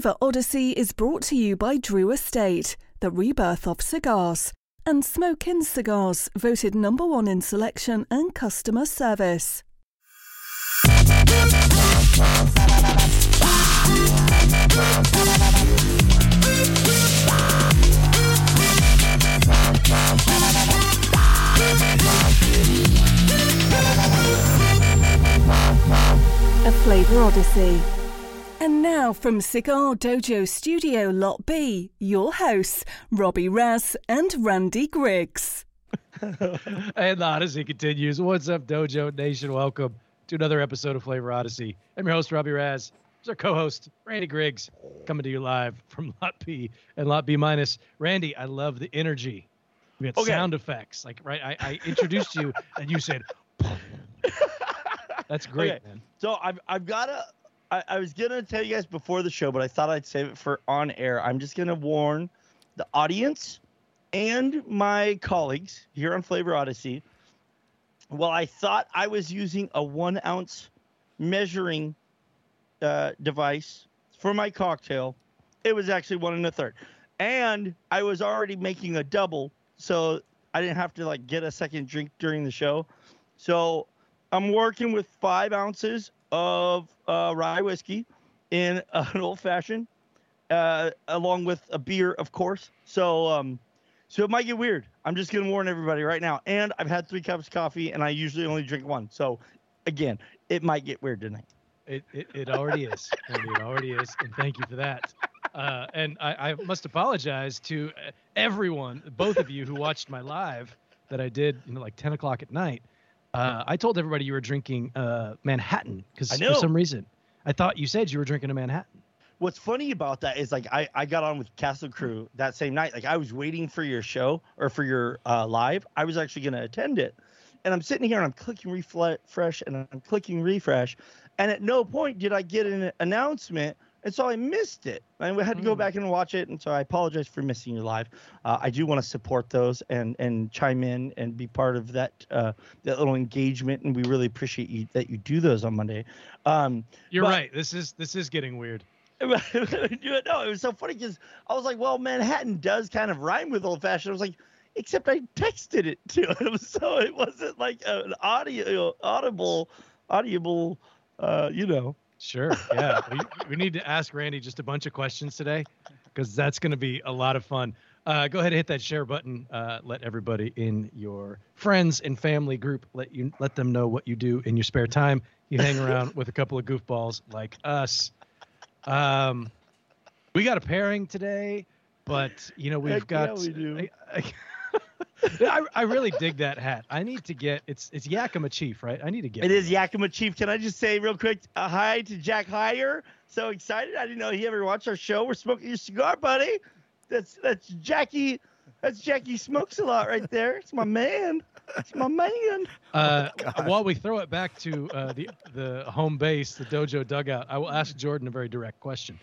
Flavor Odyssey is brought to you by Drew Estate, the rebirth of cigars, and Smoke Inn Cigars, voted number one in selection and customer service. A Flavor Odyssey. And now from Cigar Dojo Studio Lot B, your hosts, Robby Ras and Randy Griggs. and the Odyssey continues. What's up, Dojo Nation? Welcome to another episode of Flavor Odyssey. I'm your host, Robby Ras. It's our co-host, Randy Griggs, coming to you live from Lot B and Lot B minus. Randy, I love the energy. We had Okay. sound effects. Like, right, I, I introduced you and you said, that's great, Okay. man. So I've I've got to. I, I was gonna tell you guys before the show, but I thought I'd save it for on air. I'm just gonna warn the audience and my colleagues here on Flavor Odyssey. Well, I thought I was using a one ounce measuring uh, device for my cocktail. It was actually one and a third, and I was already making a double, so I didn't have to like get a second drink during the show. So I'm working with five ounces of uh, rye whiskey in an old fashioned, uh, along with a beer, of course. So, um, so it might get weird. I'm just gonna warn everybody right now. And I've had three cups of coffee, and I usually only drink one. So, again, it might get weird tonight. It, it, it already is. Randy, it already is. And thank you for that. Uh, and I, I must apologize to everyone, both of you who watched my live that I did, you know, like 10 o'clock at night. Uh, I told everybody you were drinking uh, Manhattan because for some reason I thought you said you were drinking a Manhattan. What's funny about that is like I, I got on with Castle Crew that same night. Like I was waiting for your show or for your uh, live. I was actually going to attend it, and I'm sitting here and I'm clicking refresh and I'm clicking refresh, and at no point did I get an announcement, and so I missed it. I had to go Mm. back and watch it, and so I apologize for missing your live. Uh, I do want to support those and and chime in and be part of that uh, that little engagement, and we really appreciate you that you do those on Monday. Um, You're But- right. This is this is getting weird. no, it was so funny because I was like, well, Manhattan does kind of rhyme with old fashioned. I was like, except I texted it to him, so it wasn't like an audio, audible, audible, uh, you know. Sure. Yeah. we, we need to ask Randy just a bunch of questions today because that's going to be a lot of fun. Uh, go ahead and hit that share button. Uh, let everybody in your friends and family group let you let them know what you do in your spare time. You hang around with a couple of goofballs like us. Um, we got a pairing today, but you know we've Heck yeah, got. we do. I, I, I, I really dig that hat. I need to get it's it's Yakima Chief, right? I need to get It one. is Yakima Chief. Can I just say real quick, uh, hi to Jack Heyer. So excited! I didn't know he ever watched our show. We're smoking your cigar, buddy. That's that's Jackie. That's Jackie smokes a lot right there. It's my man. It's my man. Uh, while we throw it back to uh, the the home base, the dojo dugout, I will ask Jordan a very direct question.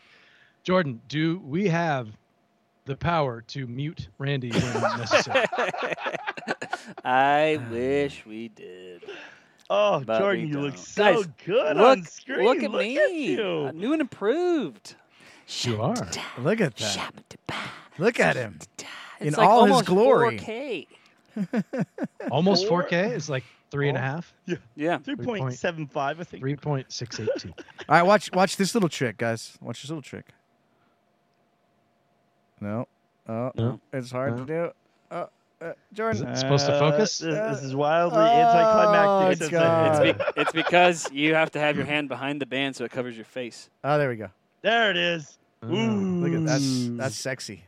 Jordan, do we have the power to mute Randy when necessary? I wish we did. Oh, But Jordan, you look so Guys, good look, on screen. look at me. you. Uh, New and improved. you are. Look at that. Look at him. It's In like all his almost glory. 4K. Almost Four? 4K is like three and a half, Yeah. 3.75, I think. three point six eight two. All right, watch watch this little trick, guys. Watch this little trick. No. Oh, No. it's hard No. to do. Oh, uh, Jordan. It's supposed to focus? Uh, This, this is uh, wildly Oh, anticlimactic. it's says gone. I- It's, be- it's because you have to have your hand behind the band so it covers your face. Oh, there we go. there it is. Oh, Ooh. Look at that's that's sexy.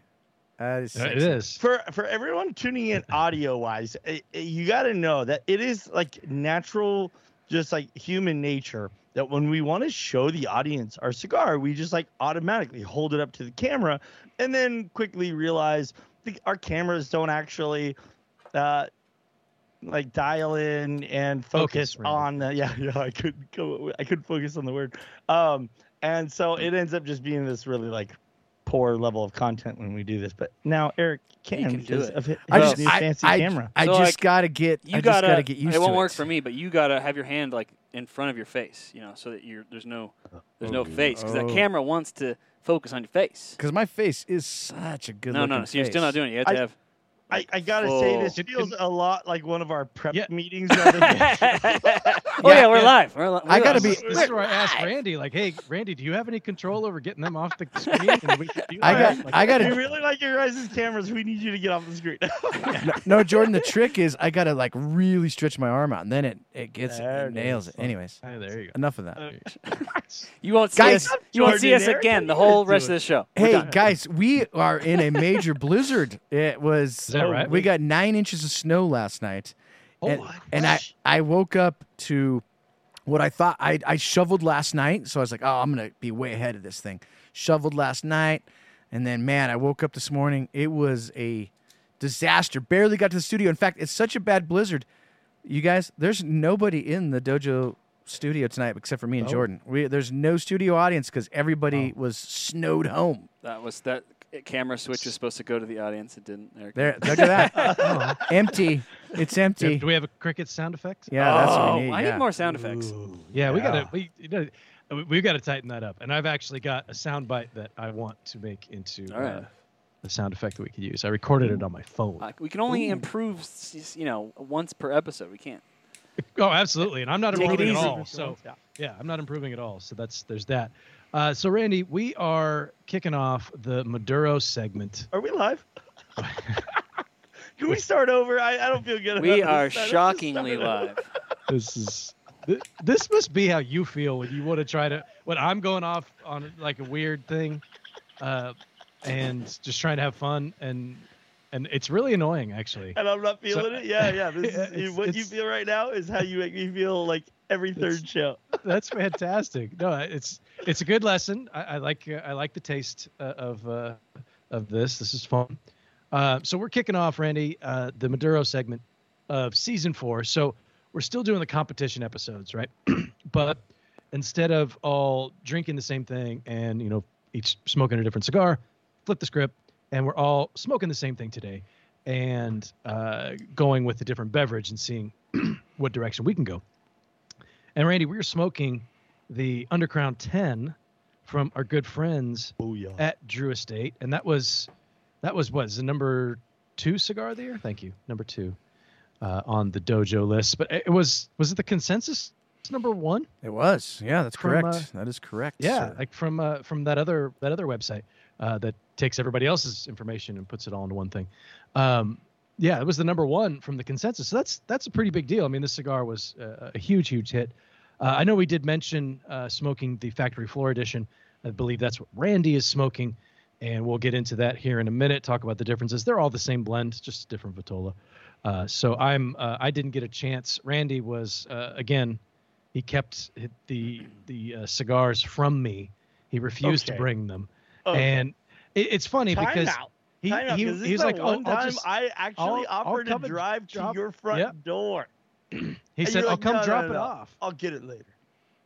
That is sexy. It is. For for everyone tuning in audio wise, eh, eh, you got to know that it is like natural, just like human nature. That when we want to show the audience our cigar, we just like automatically hold it up to the camera, and then quickly realize the, our cameras don't actually, uh, like dial in and Focus, focus, Randy. on the yeah yeah I couldn't go I couldn't focus on the word um and so it ends up just being this really like poor level of content when we do this. But now Eric can, can do because it. of his I just, new I, fancy I, camera. I So, just like, gotta get. You gotta. just gotta get used it won't to work it. for me, but you gotta have your hand like in front of your face, you know, so that you're there's no there's no oh, face because Oh. that camera wants to focus on your face. Because my face is such a good No, looking no, no. So you're still not doing it. You have I- to have. I, I gotta say, this Full. feels a lot like one of our prep Yeah. meetings. the oh yeah, Yeah, we're live. We're, li- I we're gotta live. be- This, this is where I asked Randy, like, "Hey, Randy, do you have any control over getting them off the screen?" And we can do I got. Like, I gotta. really like your guys' cameras. We need you to get off the screen. no, no, Jordan. The trick is I gotta like really stretch my arm out, and then it it gets it, There it it nails it. Anyways, Hey, there you go. enough of that. Uh, you won't see Guys, us. You won't see us again the whole rest of the show. Hey guys, we are in a major blizzard. It was. That oh, right? We got nine inches of snow last night, oh and, and I I woke up to what I thought I I shoveled last night, so I was like, oh, I'm gonna be way ahead of this thing. Shoveled last night, and then man, I woke up this morning. It was a disaster. Barely got to the studio. In fact, it's such a bad blizzard. You guys, there's nobody in the dojo studio tonight except for me and Oh. Jordan. We, there's no studio audience because everybody oh. was snowed home. That was that camera switch was supposed to go to the audience. It didn't. There. There, look at that. empty. It's empty. do we have a cricket sound effect? Yeah, that's what oh, we need. I yeah. need more sound effects. Yeah, we gotta we you know, we- we've got to tighten that up. And I've actually got a sound bite that I want to make into All right. uh, the sound effect that we could use. I recorded it on my phone. Uh, we can only improve, s- s- you know, once per episode. We can't. Oh, absolutely. And I'm not Take improving at all. So yeah, I'm not improving at all. So that's there's that. Uh, so Randy, we are kicking off the Maduro segment. Are we live? Can we start over? I, I don't feel good. We about are this. Shockingly live. This is th- this must be how you feel when you want to try to when I'm going off on like a weird thing, uh, and just trying to have fun and and it's really annoying actually. And I'm not feeling it. Yeah, yeah. This is, it's- what you feel right now is how you make me feel like every third show. That's fantastic. No, it's it's a good lesson. I, I like uh, I like the taste uh, of uh, of this. This is fun. Uh, so we're kicking off, Randy, uh, the Maduro segment of season four. So we're still doing the competition episodes, right? but instead of all drinking the same thing and you know each smoking a different cigar, flip the script, and we're all smoking the same thing today, and uh, going with a different beverage and seeing what direction we can go. And Randy, we were smoking the Undercrown 10 from our good friends yeah. at Drew Estate, and that was that was what is the number two cigar of the year? Thank you, number two uh, on the dojo list. But it was was it the consensus number one? It was. Yeah, that's From, correct. uh, that is correct. Yeah, sir. like from uh, from that other that other website uh, that takes everybody else's information and puts it all into one thing. Um, yeah, it was the number one from the consensus. So that's that's a pretty big deal. I mean, this cigar was uh, a huge, huge hit. Uh, I know we did mention uh, smoking the factory floor edition. I believe that's what Randy is smoking, and we'll get into that here in a minute. Talk about the differences. They're all the same blend, just different vitola. Uh, so I'm uh, I didn't get a chance. Randy was uh, again, he kept the the uh, cigars from me. He refused to bring them, Okay. and it, it's funny Time because out. He Time he, 'cause this he is was like, oh, one I'll time just I actually I'll- I'll offered come to drive to drop- your front Yep. door. he And said, I'll like, come "No, drop no, it no. off. I'll get it later.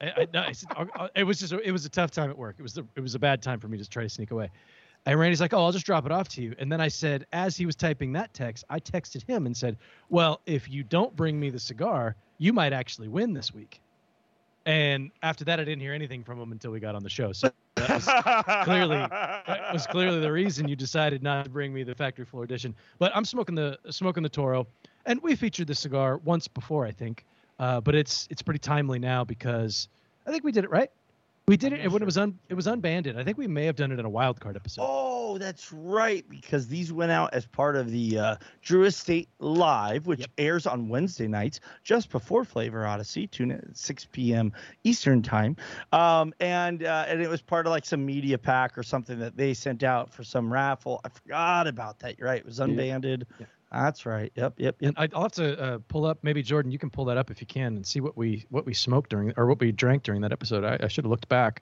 I, I, I said, "I'll- I'll-" it was just it was a tough time at work. It was the, it was a bad time for me to try to sneak away. And Randy's like, "Oh, I'll just drop it off to you." And then I said, as he was typing that text, I texted him and said, "Well, if you don't bring me the cigar, you might actually win this week." And after that, I didn't hear anything from him until we got on the show. So that was clearly that was clearly the reason you decided not to bring me the factory floor edition. But I'm smoking the smoking the Toro, and we featured the cigar once before, I think. Uh, but it's it's pretty timely now because I think we did it right. We did it when it was un it was unbanded. I think we may have done it in a wild card episode. Oh, that's right, because these went out as part of the uh, Drew Estate Live, which Yep. airs on Wednesday nights just before Flavor Odyssey. Tune in at 6 p.m. Eastern time, um, and uh, and it was part of like some media pack or something that they sent out for some raffle. I forgot about that. You're right, it was unbanded. Yeah. That's right. Yep, yep, yep. And I- I'll have to uh, pull up. Maybe Jordan, you can pull that up if you can and see what we what we smoked during or what we drank during that episode. I, I should have looked back,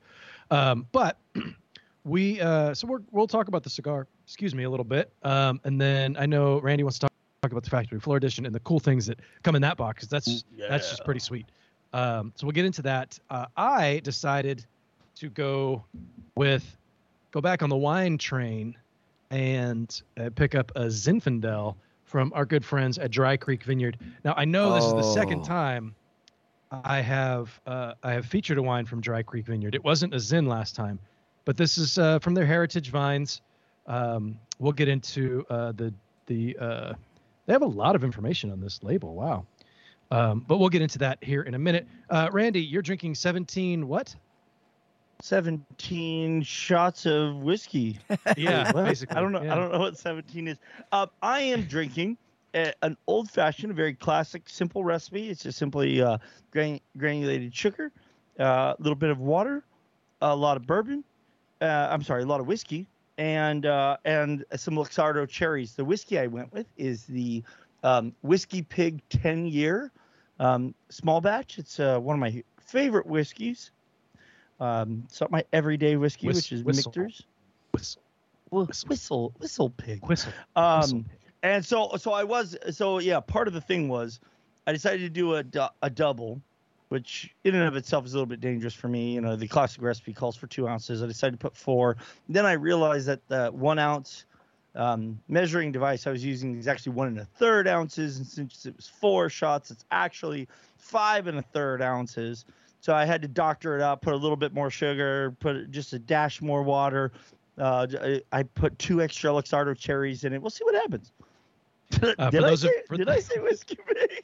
um, but we uh, so we're, we'll talk about the cigar. Excuse me a little bit, um, and then I know Randy wants to talk, talk about the factory floor edition and the cool things that come in that box. 'cause that's that's just pretty sweet. Um, so we'll get into that. Uh, I decided to go with go back on the wine train and uh, pick up a Zinfandel from our good friends at Dry Creek Vineyard. Now I know this is the second Oh. time I have uh, I have featured a wine from Dry Creek Vineyard. It wasn't a Zin last time, but this is uh, from their heritage vines. Um, we'll get into uh, the the uh, they have a lot of information on this label. Wow. Um, but we'll get into that here in a minute. Uh, Randy, you're drinking 17 what? 17 shots of whiskey. Yeah, basically. I don't know. yeah. I don't know what 17 is. Uh, I am drinking a, an old fashioned, a very classic, simple recipe. It's just simply uh, gran- granulated sugar, uh, a little bit of water, a lot of bourbon. Uh, I'm sorry, a lot of whiskey, and uh, and some Luxardo cherries. The whiskey I went with is the um, Whiskey Pig 10 year um, small batch. It's uh, one of my favorite whiskeys. Um, not my everyday whiskey, Whis- which is whistle. Michter's. Whistle, Wh- Whistle, whistle pig. whistle. whistle. Um, and so, so I was, so yeah, part of the thing was, I decided to do a, a double, which in and of itself is a little bit dangerous for me. You know, the classic recipe calls for two ounces. I decided to put four. Then I realized that the one ounce um, measuring device I was using is actually one and a third ounces, and since it was four shots, it's actually five and a third ounces. So I had to doctor it up, put a little bit more sugar, put just a dash more water. Uh, I- I put two extra Luxardo cherries in it. We'll see what happens. Uh, did for I those of- say, for did the- I say whiskey pig?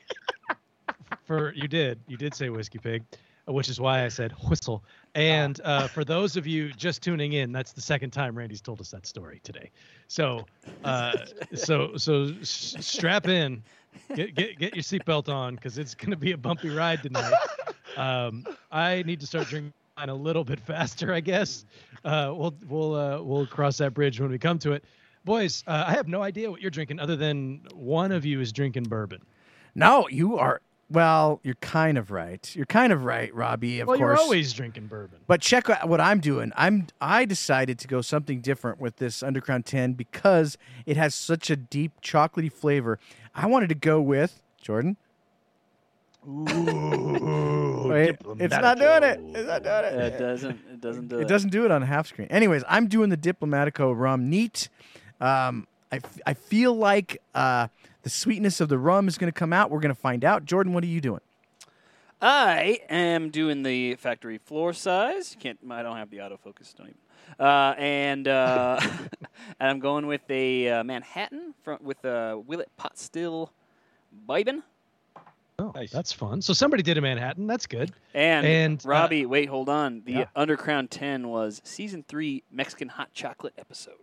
for you did you did say whiskey pig uh, which is why i said whistle and uh, for those of you just tuning in that's the second time randy's told us that story today so uh, so so s- strap in get get, get your seatbelt on because it's going to be a bumpy ride tonight um, i need to start drinking wine a little bit faster i guess uh, we'll we'll uh, we'll cross that bridge when we come to it boys uh, i have no idea what you're drinking other than one of you is drinking bourbon No, you are. Well, you're kind of right. You're kind of right, Robby. Of well course. you're always drinking bourbon But check out what I'm doing. I'm I decided to go something different with this Undercrown 10 because it has such a deep chocolatey flavor. I wanted to go with Jordan. Ooh, Wait, it's not doing it. It's not doing it. it doesn't. It doesn't do it. It doesn't do it on half screen. Anyways, I'm doing the Diplomatico rum neat. Um, I, f- I feel like uh, the sweetness of the rum is going to come out. We're going to find out. Jordan, what are you doing? I am doing the factory floor size. Can't. I don't have the autofocus. Don't even. Uh, and uh, and I'm going with a uh, Manhattan from with a Willet Pot Still Bourbon. Oh, Nice. that's fun. So somebody did a Manhattan. That's good. And, And, uh, Robby, wait, hold on. The yeah. Undercrown 10 was season three Mexican hot chocolate episode.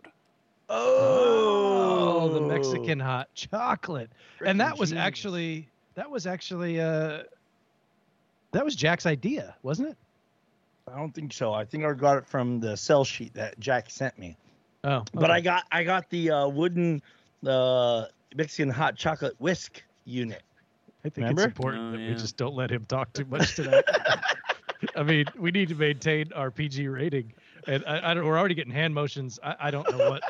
Oh, the Mexican hot chocolate. and that was genius. actually that was actually uh that was Jack's idea, wasn't it? I don't think so. I think I got it from the sell sheet that Jack sent me. Oh, But. I got I got the uh, wooden uh, Mexican hot chocolate whisk unit. I think remember? it's important Oh, that yeah. we just don't let him talk too much today. I mean, we need to maintain our PG rating, and I, I don't, we're already getting hand motions. I, I don't know what,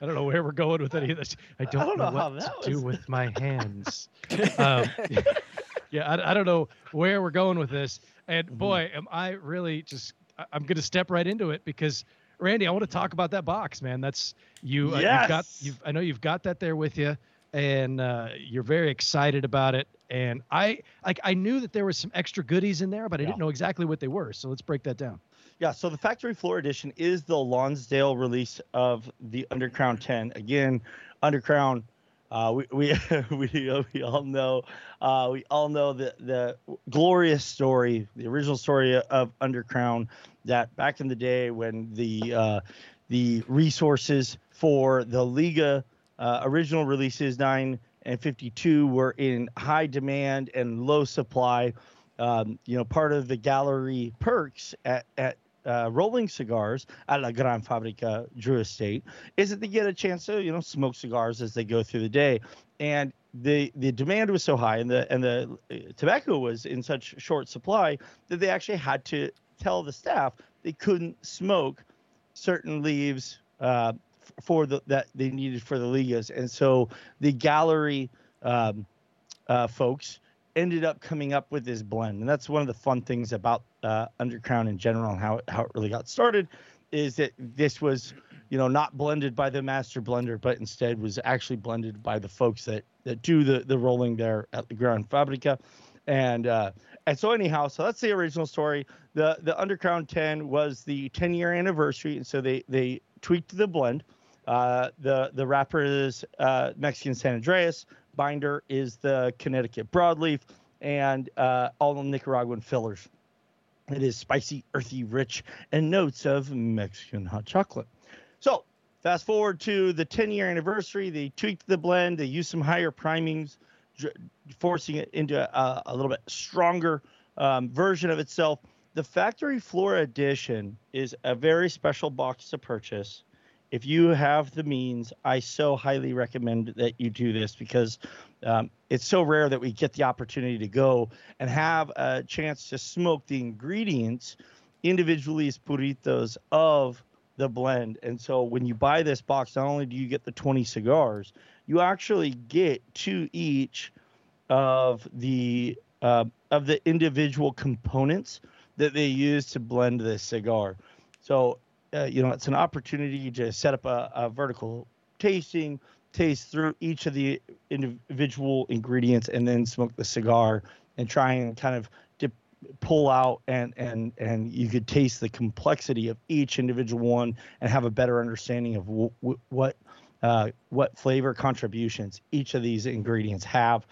I don't know where we're going with any of this. I don't, don't know, know how what that to do with my hands. um, yeah, I, I don't know where we're going with this. And Mm-hmm. boy, am I really just, I- I'm going to step right into it because Randy, I want to talk about that box, man. That's you. Uh, you've got. You've, I know you've got that there with you, and uh, you're very excited about it. And I, like, I knew that there was some extra goodies in there, but I Yeah. didn't know exactly what they were. So let's break that down. Yeah, so the factory floor edition is the Lonsdale release of the Undercrown 10. Again, Undercrown, uh, we we we, uh, we all know uh, we all know the the glorious story, the original story of Undercrown. That back in the day when the uh, the resources for the Liga uh, original releases nine and 52 were in high demand and low supply. Um, you know, part of the galera perks at, at uh, rolling cigars at La Gran Fabrica Drew Estate is that they get a chance to, you know, smoke cigars as they go through the day. And the the demand was so high and the and the uh, tobacco was in such short supply that they actually had to tell the staff they couldn't smoke certain leaves uh, for the that they needed for the ligas. And so the galera um, uh, folks ended up coming up with this blend, and that's one of the fun things about uh, Undercrown in general and how it, how it really got started. is that this was, you know, not blended by the master blender, but instead was actually blended by the folks that that do the the rolling there at the Gran Fabrica, and uh, and so anyhow, so that's the original story. The the Undercrown 10 was the 10 year anniversary, and so they they tweaked the blend. Uh, the the wrapper is uh, Mexican San Andrés. Binder is the Connecticut broadleaf, and uh, all the Nicaraguan fillers. It is spicy, earthy, rich, and notes of Mexican hot chocolate. So fast forward to the 10 year anniversary. They tweaked the blend. They used some higher primings, forcing it into a, a little bit stronger um, version of itself. The factory floor edition is a very special box to purchase if you have the means, I so highly recommend that you do this because um, it's so rare that we get the opportunity to go and have a chance to smoke the ingredients individually as puritos of the blend. And so when you buy this box, not only do you get the 20 cigars, you actually get two each of the uh, of the individual components that they use to blend this cigar. So uh, you know, it's an opportunity to set up a, a vertical tasting, taste through each of the individual ingredients, and then smoke the cigar and try and kind of dip, pull out and and and you could taste the complexity of each individual one and have a better understanding of w- w- what uh, what flavor contributions each of these ingredients have.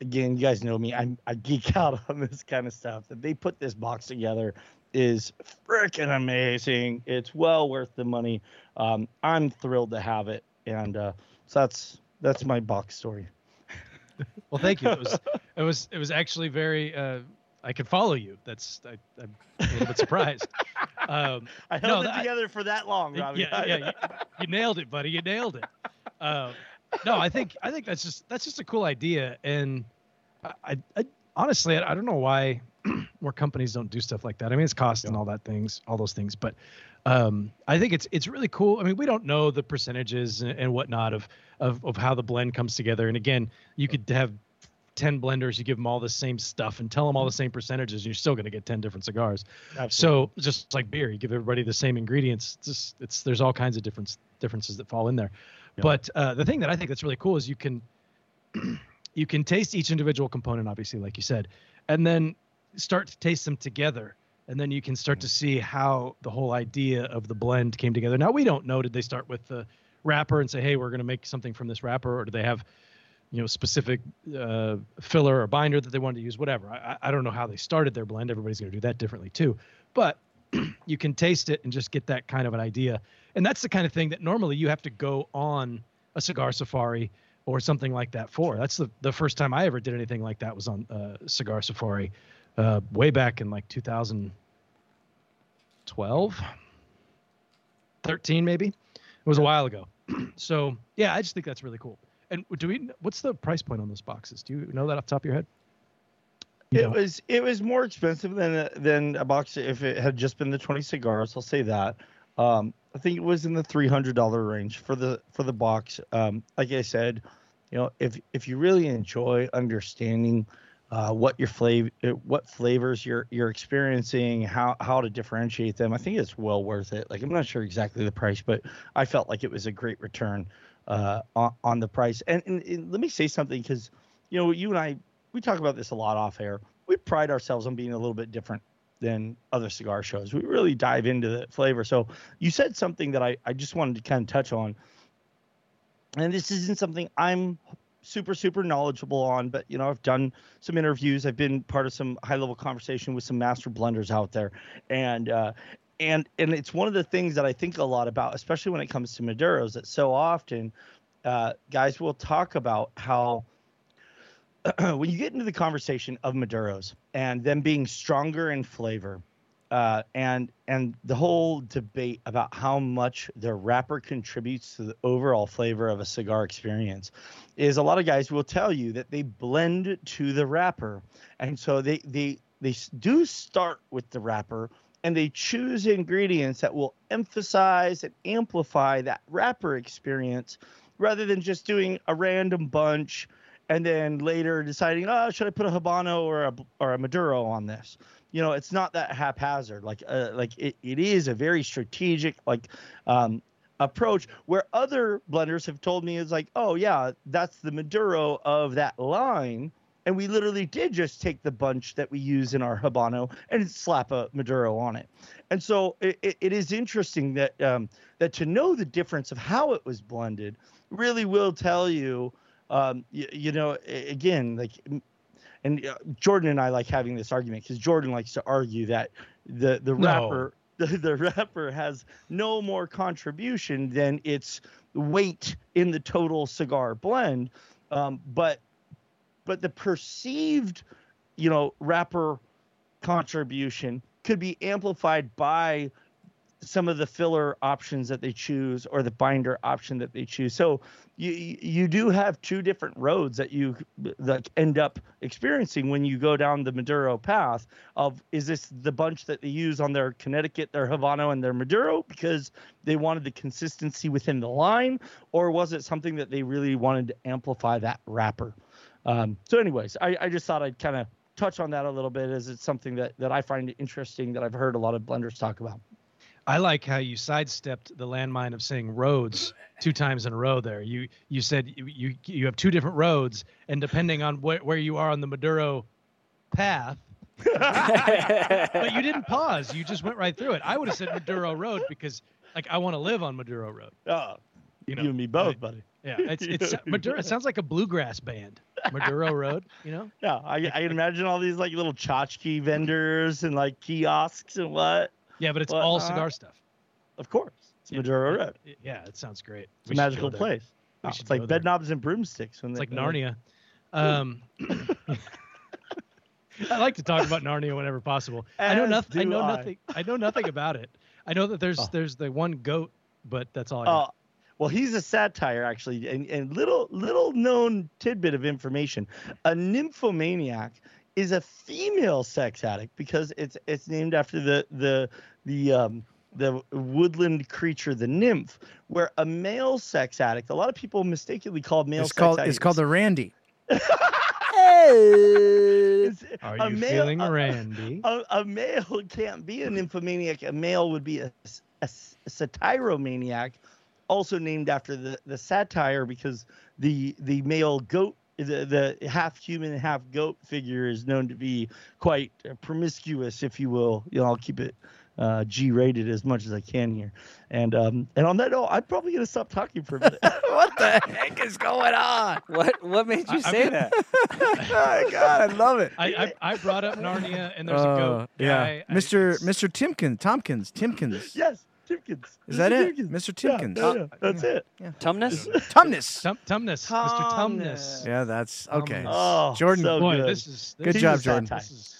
Again, you guys know me. I'm, I geek out on this kind of stuff. That they put this box together is freaking amazing. It's well worth the money. Um, I'm thrilled to have it, and uh, so that's that's my box story. well, thank you. It was it was it was actually very. Uh, I can follow you. That's I, am a little bit surprised. Um, I held no, it together I, for that long, Robby. Yeah, yeah, you, you, nailed it, buddy. You nailed it. Uh, no, I think I think that's just that's just a cool idea, and I, I honestly I, I don't know why more companies don't do stuff like that. I mean, it's cost and all that things, all those things, but um, I think it's it's really cool. I mean, we don't know the percentages and, and whatnot of, of of how the blend comes together. And again, you could have 10 blenders, you give them all the same stuff and tell them all the same percentages, and you're still going to get 10 different cigars. Absolutely. So just like beer, you give everybody the same ingredients. It's just, it's, there's all kinds of different differences that fall in there. Yeah. But uh, the thing that I think that's really cool is you can, you can taste each individual component, obviously, like you said, and then start to taste them together and then you can start to see how the whole idea of the blend came together. Now we don't know did they start with the wrapper and say, "Hey, we're going to make something from this wrapper," or do they have, you know, specific uh, filler or binder that they wanted to use? Whatever. I, I don't know how they started their blend. Everybody's going to do that differently too, but you can taste it and just get that kind of an idea. And that's the kind of thing that normally you have to go on a cigar safari or something like that for. That's the the first time I ever did anything like that was on uh, cigar safari uh, way back in like 2012, 13 maybe. It was a while ago. so yeah, I just think that's really cool. And do we? What's the price point on those boxes? Do you know that off the top of your head? You it was it was more expensive than than a box if it had just been the 20 cigars. I'll say that. Um, I think it was in the three hundred dollar range for the for the box. Um, like I said, you know, if if you really enjoy understanding uh, what your flavor, uh, what flavors you're you're experiencing, how how to differentiate them. I think it's well worth it. Like I'm not sure exactly the price, but I felt like it was a great return uh, on, on the price. And, and, and let me say something because you know you and I we talk about this a lot off air. We pride ourselves on being a little bit different than other cigar shows. We really dive into the flavor. So you said something that I, I just wanted to kind of touch on. And this isn't something I'm super super knowledgeable on but you know i've done some interviews i've been part of some high level conversation with some master blenders out there and uh and and it's one of the things that i think a lot about especially when it comes to maduros that so often uh guys will talk about how when you get into the conversation of maduros and them being stronger in flavor uh, and and the whole debate about how much the wrapper contributes to the overall flavor of a cigar experience is a lot of guys will tell you that they blend to the wrapper, and so they they they do start with the wrapper and they choose ingredients that will emphasize and amplify that wrapper experience rather than just doing a random bunch and then later deciding, oh, should I put a Habano or a or a Maduro on this? you know, it's not that haphazard. Like, uh, like it, it is a very strategic, like, um, approach where other blenders have told me is like, oh yeah, that's the Maduro of that line. And we literally did just take the bunch that we use in our Habano and slap a Maduro on it. And so it, it, it is interesting that um, that to know the difference of how it was blended really will tell you, um, you, you know, again, like, and uh, Jordan and I like having this argument because Jordan likes to argue that the the No. wrapper the, the wrapper has no more contribution than its weight in the total cigar blend. Um, but but the perceived, you know, wrapper contribution could be amplified by some of the filler options that they choose or the binder option that they choose. So you you do have two different roads that you that end up experiencing when you go down the Maduro path of is this the bunch that they use on their Connecticut, their Havana, and their Maduro because they wanted the consistency within the line, or was it something that they really wanted to amplify that wrapper? Um, so, anyways, I, I just thought I'd kind of touch on that a little bit as it's something that, that I find interesting that I've heard a lot of blenders talk about. I like how you sidestepped the landmine of saying roads two times in a row. There, you you said you you, you have two different roads, and depending on where, where you are on the Maduro path, but you didn't pause. You just went right through it. I would have said Maduro Road because like I want to live on Maduro Road. Oh, You you, know, and me both, right. buddy. Yeah, it's it's Maduro. It sounds like a bluegrass band. Maduro Road. You know. Yeah, I, I can imagine all these like little tchotchke vendors and like kiosks and what. Yeah, but it's all Whatnot. cigar stuff. Of course, it's Yeah, Maduro it- it- Yeah, it sounds great. It's We a magical place. Oh, it's like bed knobs and broomsticks. When It's like Narnia. Um, I like to talk about Narnia whenever possible. I know nothing. I know I. nothing. I know nothing about it. I know that there's Oh. there's the one goat, but that's all I know. Oh, well, he's a satyr actually, and, and little little known tidbit of information: a nymphomaniac is a female sex addict because it's it's named after the the the um the woodland creature, the nymph. Where a male sex addict, a lot of people mistakenly call male It's sex called addicts. it's called the Randy. It's- Are a you male- feeling a- randy? a, a male can't be a nymphomaniac. A male would be a, a, a satyromaniac, also named after the, the satyr because the the male goat, the, the half human, half goat figure is known to be quite uh, promiscuous, if you will. You know, I'll keep it uh, G rated as much as I can here. And um, and on that note, I'm probably gonna stop talking for a minute. what the heck is going on? What what made you I- I say mean- that? oh, my God, I love it. I, I I brought up Narnia, and there's a Uh, goat. yeah, guy. I- Mr. it's- Mr. Timkins, Tompkins, Timkins. yes, Timkins. Is that Mr. it? Timkins. Mr. Timkins. yeah, yeah, that's it. Tumnus? Tumnus. Tum- Tumnus, Mr. Tumnus. Yeah, that's okay. Tumnus. Oh, Jordan, so Boy, good. this is this Good job, Jordan. This is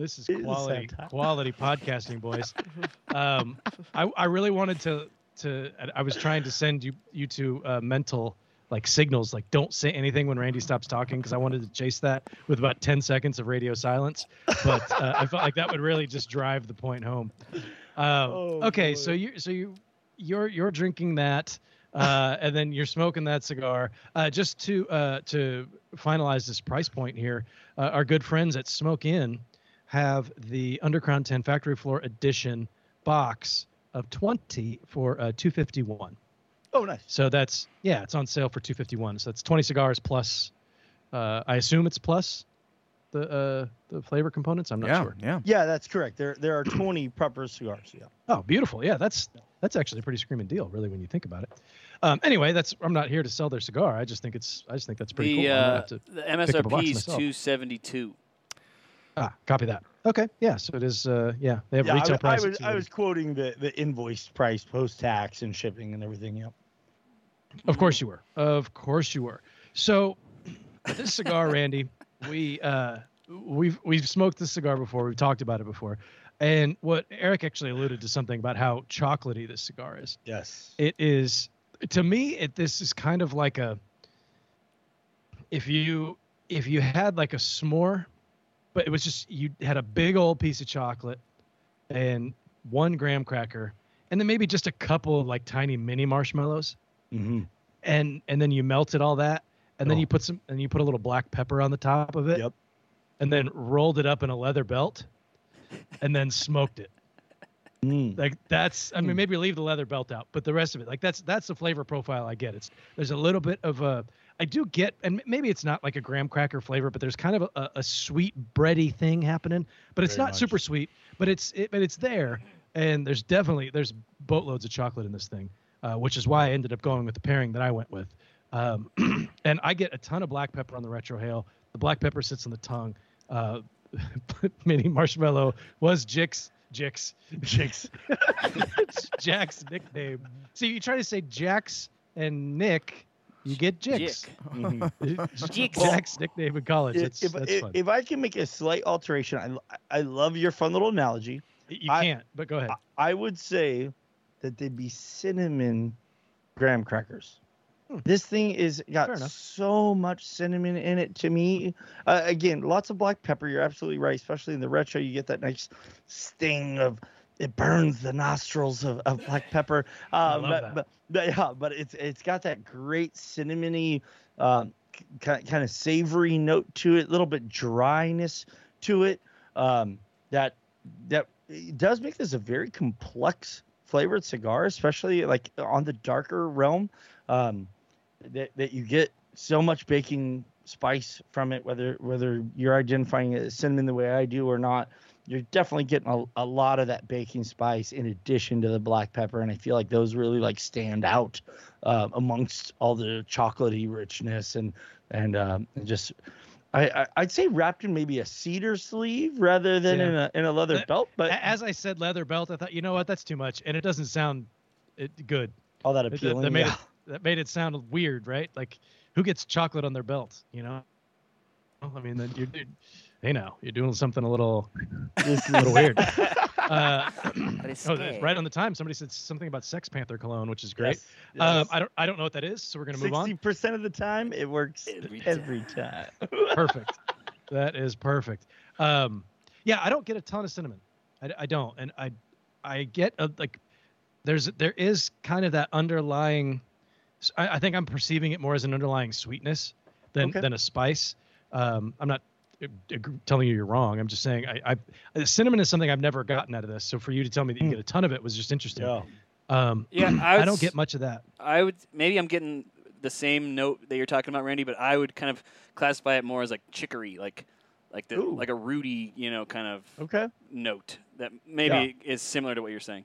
this is quality quality podcasting, boys. Um, I I really wanted to to I was trying to send you you to uh, mental like signals like don't say anything when Randy stops talking because I wanted to chase that with about 10 seconds of radio silence but uh, I felt like that would really just drive the point home. Uh, Oh, okay, boy. so you so you you're you're drinking that uh, and then you're smoking that cigar. Uh, just to uh, to finalize this price point here, uh, our good friends at Smoke Inn have the Undercrown 10 Factory Floor Edition box of 20 for uh, 251. Oh, nice. So that's yeah, it's on sale for 251. So that's 20 cigars plus. Uh, I assume it's plus the uh, the flavor components. I'm not yeah, sure. Yeah, yeah, that's correct. There there are 20 proper cigars. Yeah. Oh, beautiful. Yeah, that's that's actually a pretty screaming deal, really, when you think about it. Um, anyway, that's I'm not here to sell their cigar. I just think it's I just think that's pretty the, cool. Uh, the MSRP is 272 ah, copy that. Okay, yeah. So it is. Uh, yeah, they have Yeah, I, retail I price. was I was quoting the the invoice price post tax and shipping and everything. Yeah. Of course you were. Of course you were. So this cigar, Randy, we uh, we've we've smoked this cigar before. We've talked about it before, and what Eric actually alluded to something about how chocolatey this cigar is. Yes. It is to me. It this is kind of like a if you if you had like a s'more, but it was just you had a big old piece of chocolate and one graham cracker, and then maybe just a couple of like tiny mini marshmallows Mm-hmm. and and then you melted all that and then Oh. you put some and you put a little black pepper on the top of it Yep. and then rolled it up in a leather belt and then smoked it. Mm. Like that's I mean maybe leave the leather belt out, but the rest of it like that's that's the flavor profile I get. It's there's a little bit of a I do get and maybe it's not like a graham cracker flavor, but there's kind of a, a sweet bready thing happening, but it's Very not much. super sweet, but it's it, but it's there and there's definitely there's boatloads of chocolate in this thing, uh, which is why I ended up going with the pairing that I went with. Um, and I get a ton of black pepper on the retrohale. The black pepper sits on the tongue. Uh, mini marshmallow was Jix. Jix. Jix. it's Jack's nickname. So you try to say Jax and Nick, you get Jix. Mhm. Jix. Jack's nickname in college. if, That's, if, that's if, fun. if I can make a slight alteration, I, I love your fun little analogy. you I- can't, but go ahead. I would say that they'd be cinnamon graham crackers. Hmm. This thing is got so much cinnamon in it to me. Uh, again, lots of black pepper. You're absolutely right, especially in the retro. You get that nice sting of it burns the nostrils of, of black pepper. I Um, love but, that. But, but yeah, but it's it's got that great cinnamony, um, kind kind of savory note to it, a little bit dryness to it. Um, that that it does make this a very complex flavored cigar, especially like on the darker realm. Um, that that you get so much baking spice from it, whether whether you're identifying it as cinnamon the way I do or not. You're definitely getting a, a lot of that baking spice in addition to the black pepper, and I feel like those really like stand out uh, amongst all the chocolatey richness and and um, and just I, I I'd say wrapped in maybe a cedar sleeve rather than Yeah. in a in a leather Uh, belt, but As I said, leather belt. I thought, you know what, that's too much, and it doesn't sound it, good. all that That- appealing. That made yeah. it that made it sound weird, right? Like, who gets chocolate on their belt? You know. Well, I mean, then you're, you're hey now you're doing something a little a little weird. Uh, oh, right on the time. Somebody said something about Sex Panther cologne, which is great. Yes, Um, yes. I don't I don't know what that is, so we're gonna move on. Sixty percent of the time, it works Every every, time. perfect. That is perfect. Um, yeah, I don't get a ton of cinnamon. I, I don't, and I I get a, like there's there is kind of that underlying. I, I think I'm perceiving it more as an underlying sweetness than Okay. than a spice. Um, I'm not ag- telling you you're wrong. I'm just saying I, I cinnamon is something I've never gotten out of this. So for you to tell me that you Hmm. get a ton of it was just interesting. Yeah. Um, Yeah, I I, don't get much of that. I would maybe I'm getting the same note that you're talking about, Randy, but I would kind of classify it more as like chicory, like like the Ooh. like a rooty, you know, kind of Okay. note that maybe is similar to what you're saying.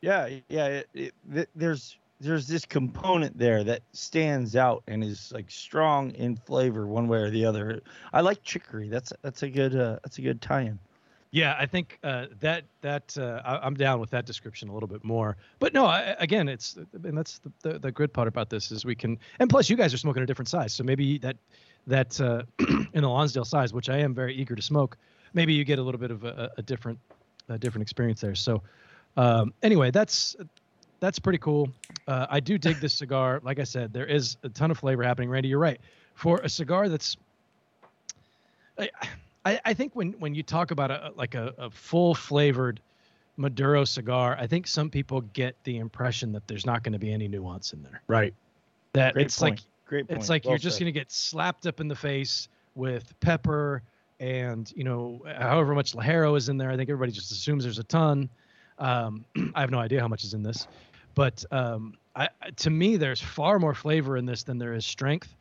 Yeah, yeah. It, it, th- there's there's this component there that stands out and is like strong in flavor one way or the other. I like chicory. That's that's a good uh, that's a good tie-in. Yeah, I think uh, that that uh, I, I'm down with that description a little bit more. But no, I, again, it's and that's the, the the good part about this is we can and plus you guys are smoking a different size, so maybe that that uh, in the Lonsdale size, which I am very eager to smoke, maybe you get a little bit of a, a different a different experience there. So um, anyway, that's that's pretty cool. Uh, I do dig this cigar. Like I said, there is a ton of flavor happening. Randy, you're right. For a cigar that's I, I, I think when, when you talk about a like a, a full flavored Maduro cigar, I think some people get the impression that there's not going to be any nuance in there. Right. That Great it's point. like Great point. it's like Well you're just going to get slapped up in the face with pepper and you know however much Ligero is in there. I think everybody just assumes there's a ton. Um, I have no idea how much is in this, but um, I, to me, there's far more flavor in this than there is strength.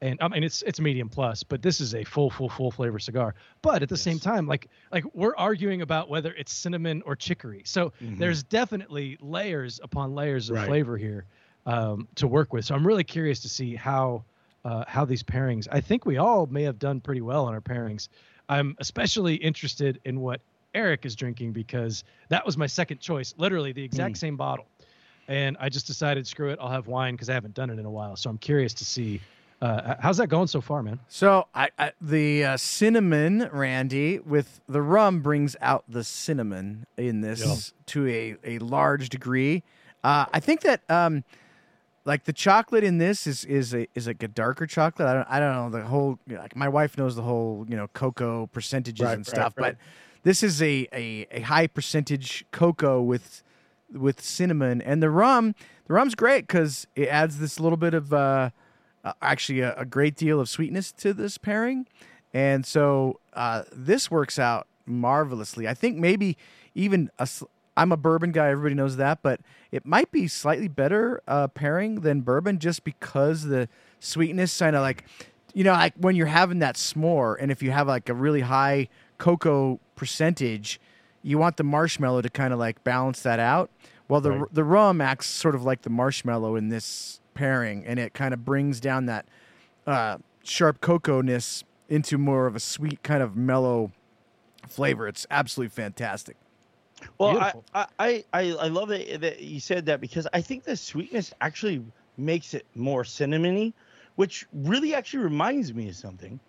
And I mean, it's it's medium plus, but this is a full, full, full flavor cigar. But at the same time, like like we're arguing about whether it's cinnamon or chicory. So Mhm. there's definitely layers upon layers of Right. flavor here um, to work with. So I'm really curious to see how uh, how these pairings. I think we all may have done pretty well on our pairings. I'm especially interested in what Eric is drinking because that was my second choice, literally the exact Mm. same bottle. And I just decided, screw it, I'll have wine because I haven't done it in a while. So I'm curious to see uh, how's that going so far, man. So I, I the uh, cinnamon, Randy, with the rum brings out the cinnamon in this to a, a large degree. Uh, I think that um, like the chocolate in this is is a is like a darker chocolate. I don't I don't know the whole like my wife knows the whole you know cocoa percentages Right, and right, stuff, right. but this is a, a a high percentage cocoa with with cinnamon and the rum. The rum's great because it adds this little bit of uh, uh, actually a, a great deal of sweetness to this pairing, and so uh, this works out marvelously. I think maybe even a, I'm a bourbon guy. Everybody knows that, but it might be slightly better uh, pairing than bourbon just because the sweetness kind of like, you know, like when you're having that s'more, and if you have like a really high cocoa percentage, you want the marshmallow to kind of like balance that out. Well, the Right. the rum acts sort of like the marshmallow in this pairing, and it kind of brings down that uh, sharp cocoa ness into more of a sweet kind of mellow flavor. It's absolutely fantastic. Well, I, I, I, I I love that, that you said that because I think the sweetness actually makes it more cinnamony, which really actually reminds me of something.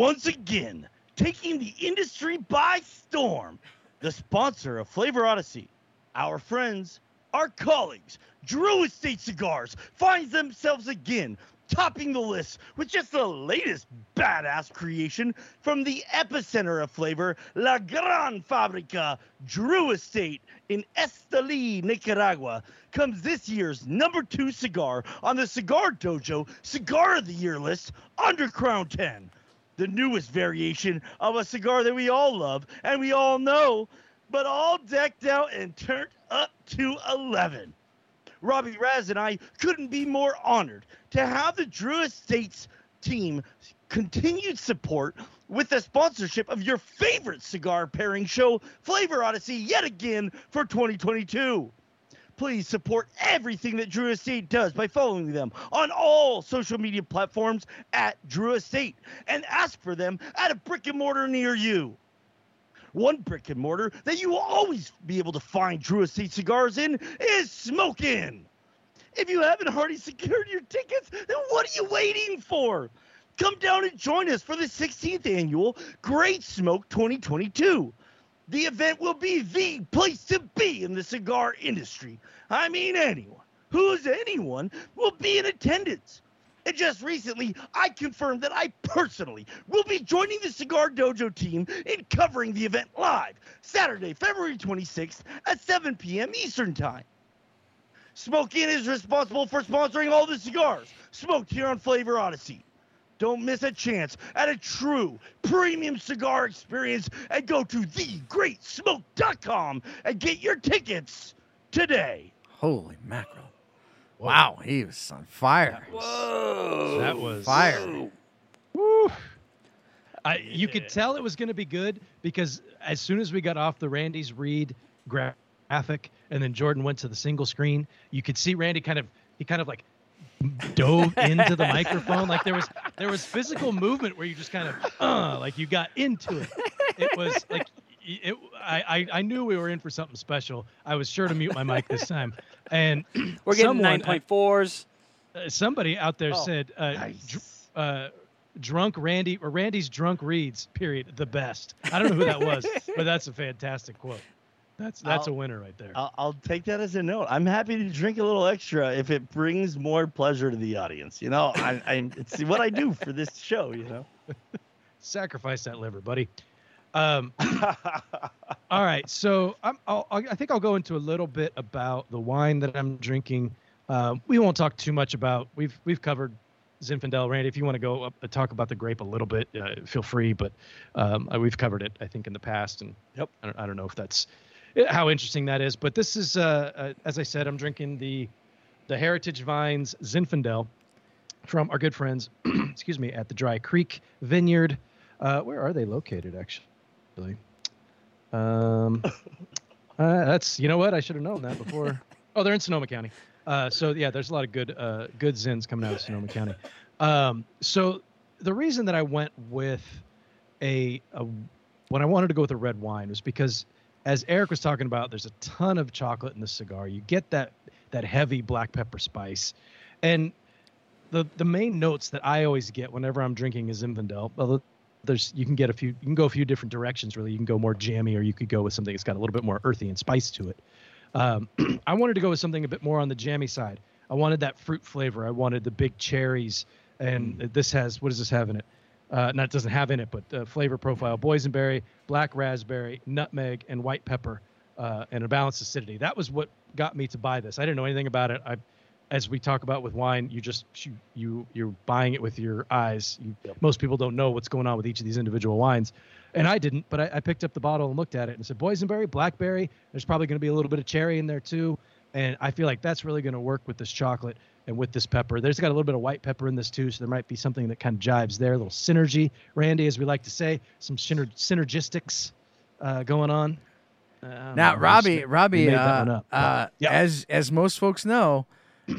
Once again, taking the industry by storm, the sponsor of Flavor Odyssey, our friends, our colleagues, Drew Estate Cigars, finds themselves again topping the list with just the latest badass creation from the epicenter of flavor, La Gran Fabrica, Drew Estate in Esteli, Nicaragua, comes this year's number two cigar on the Cigar Dojo Cigar of the Year list Undercrown 10 the newest variation of a cigar that we all love and we all know, but all decked out and turned up to 11. Robby Ras and I couldn't be more honored to have the Drew Estates team continued support with the sponsorship of your favorite cigar pairing show, Flavor Odyssey, yet again for 2022 please support everything that Drew Estate does by following them on all social media platforms at Drew Estate and ask for them at a brick and mortar near you. One brick and mortar that you will always be able to find Drew Estate cigars in is Smoke Inn. If you haven't already secured your tickets, then what are you waiting for? Come down and join us for the 16th annual Great Smoke 2022. The event will be the place to be in the cigar industry. I mean, anyone who's anyone will be in attendance. And just recently, I confirmed that I personally will be joining the Cigar Dojo team in covering the event live Saturday, February 26th at 7 p.m. Eastern Time. Smoke Inn is responsible for sponsoring all the cigars smoked here on Flavor Odyssey. Don't miss a chance at a true premium cigar experience and go to thegreatsmoke.com and get your tickets today. Holy mackerel! Wow, he was on fire. Whoa. That was Fire. I, you could tell it was going to be good because as soon as we got off the Randy's Read graphic and then Jordan went to the single screen, you could see Randy kind of he kind of like dove into the microphone like there was there was physical movement where you just kind of uh like you got into it. It was like it, I, I I knew we were in for something special. I was sure to mute my mic this time, and We're getting someone- nine point fours. uh, somebody out there Oh, said uh, nice. dr- uh, drunk Randy or Randy's drunk reads period the best. I don't know who that was, but that's a fantastic quote. That's that's a I'll- winner right there. I'll, I'll take that as a note. I'm happy to drink a little extra if it brings more pleasure to the audience. You know, I, I it's what I do for this show. You know. Sacrifice that liver, buddy. Um, all right, so I'm, I'll, I'll- think I'll go into a little bit about the wine that I'm drinking. Um, we won't talk too much about. We've we've covered Zinfandel, Randy. If you want to go up and talk about the grape a little bit, uh, feel free. But um, uh, we've covered it, I think, in the past, and Yep. I don't, I don't know if that's uh, how interesting that is. But this is, uh, uh, as I said, I'm drinking the the Heritage Vines Zinfandel from our good friends, excuse me, at the Dry Creek Vineyard. Uh, where are they located, actually? Um, uh, that's you know what I should have known that before. oh, they're in Sonoma County. Uh, so yeah, there's a lot of good uh, good zins coming out of Sonoma County. Um, so the reason that I went with a, a when I wanted to go with a red wine was because as Eric was talking about, there's a ton of chocolate in the cigar. You get that that heavy black pepper spice, and the the main notes that I always get whenever I'm drinking is Zinfandel. Although there's you can get a few you can go a few different directions really. You can go more jammy, or you could go with something that's got a little bit more earthy and spice to it. Um, I wanted to go with something a bit more on the jammy side. I wanted that fruit flavor. I wanted the big cherries, and this has what does this have in it? Uh, not doesn't have in it, but uh, flavor profile: boysenberry, black raspberry, nutmeg, and white pepper, uh, and a balanced acidity. That was what got me to buy this. I didn't know anything about it. I, as we talk about with wine, you just you, you you're buying it with your eyes. You, Most people don't know what's going on with each of these individual wines, and I didn't. But I, I picked up the bottle and looked at it and said boysenberry, blackberry. There's probably going to be a little bit of cherry in there too, and I feel like that's really going to work with this chocolate and with this pepper. There's got a little bit of white pepper in this too, so there might be something that kind of jives there. A little synergy, Randy, as we like to say, some syner- synergistics uh, going on. Uh, Now, know, Robby, Robby, made that one uh, up. uh, Yeah. as as most folks know,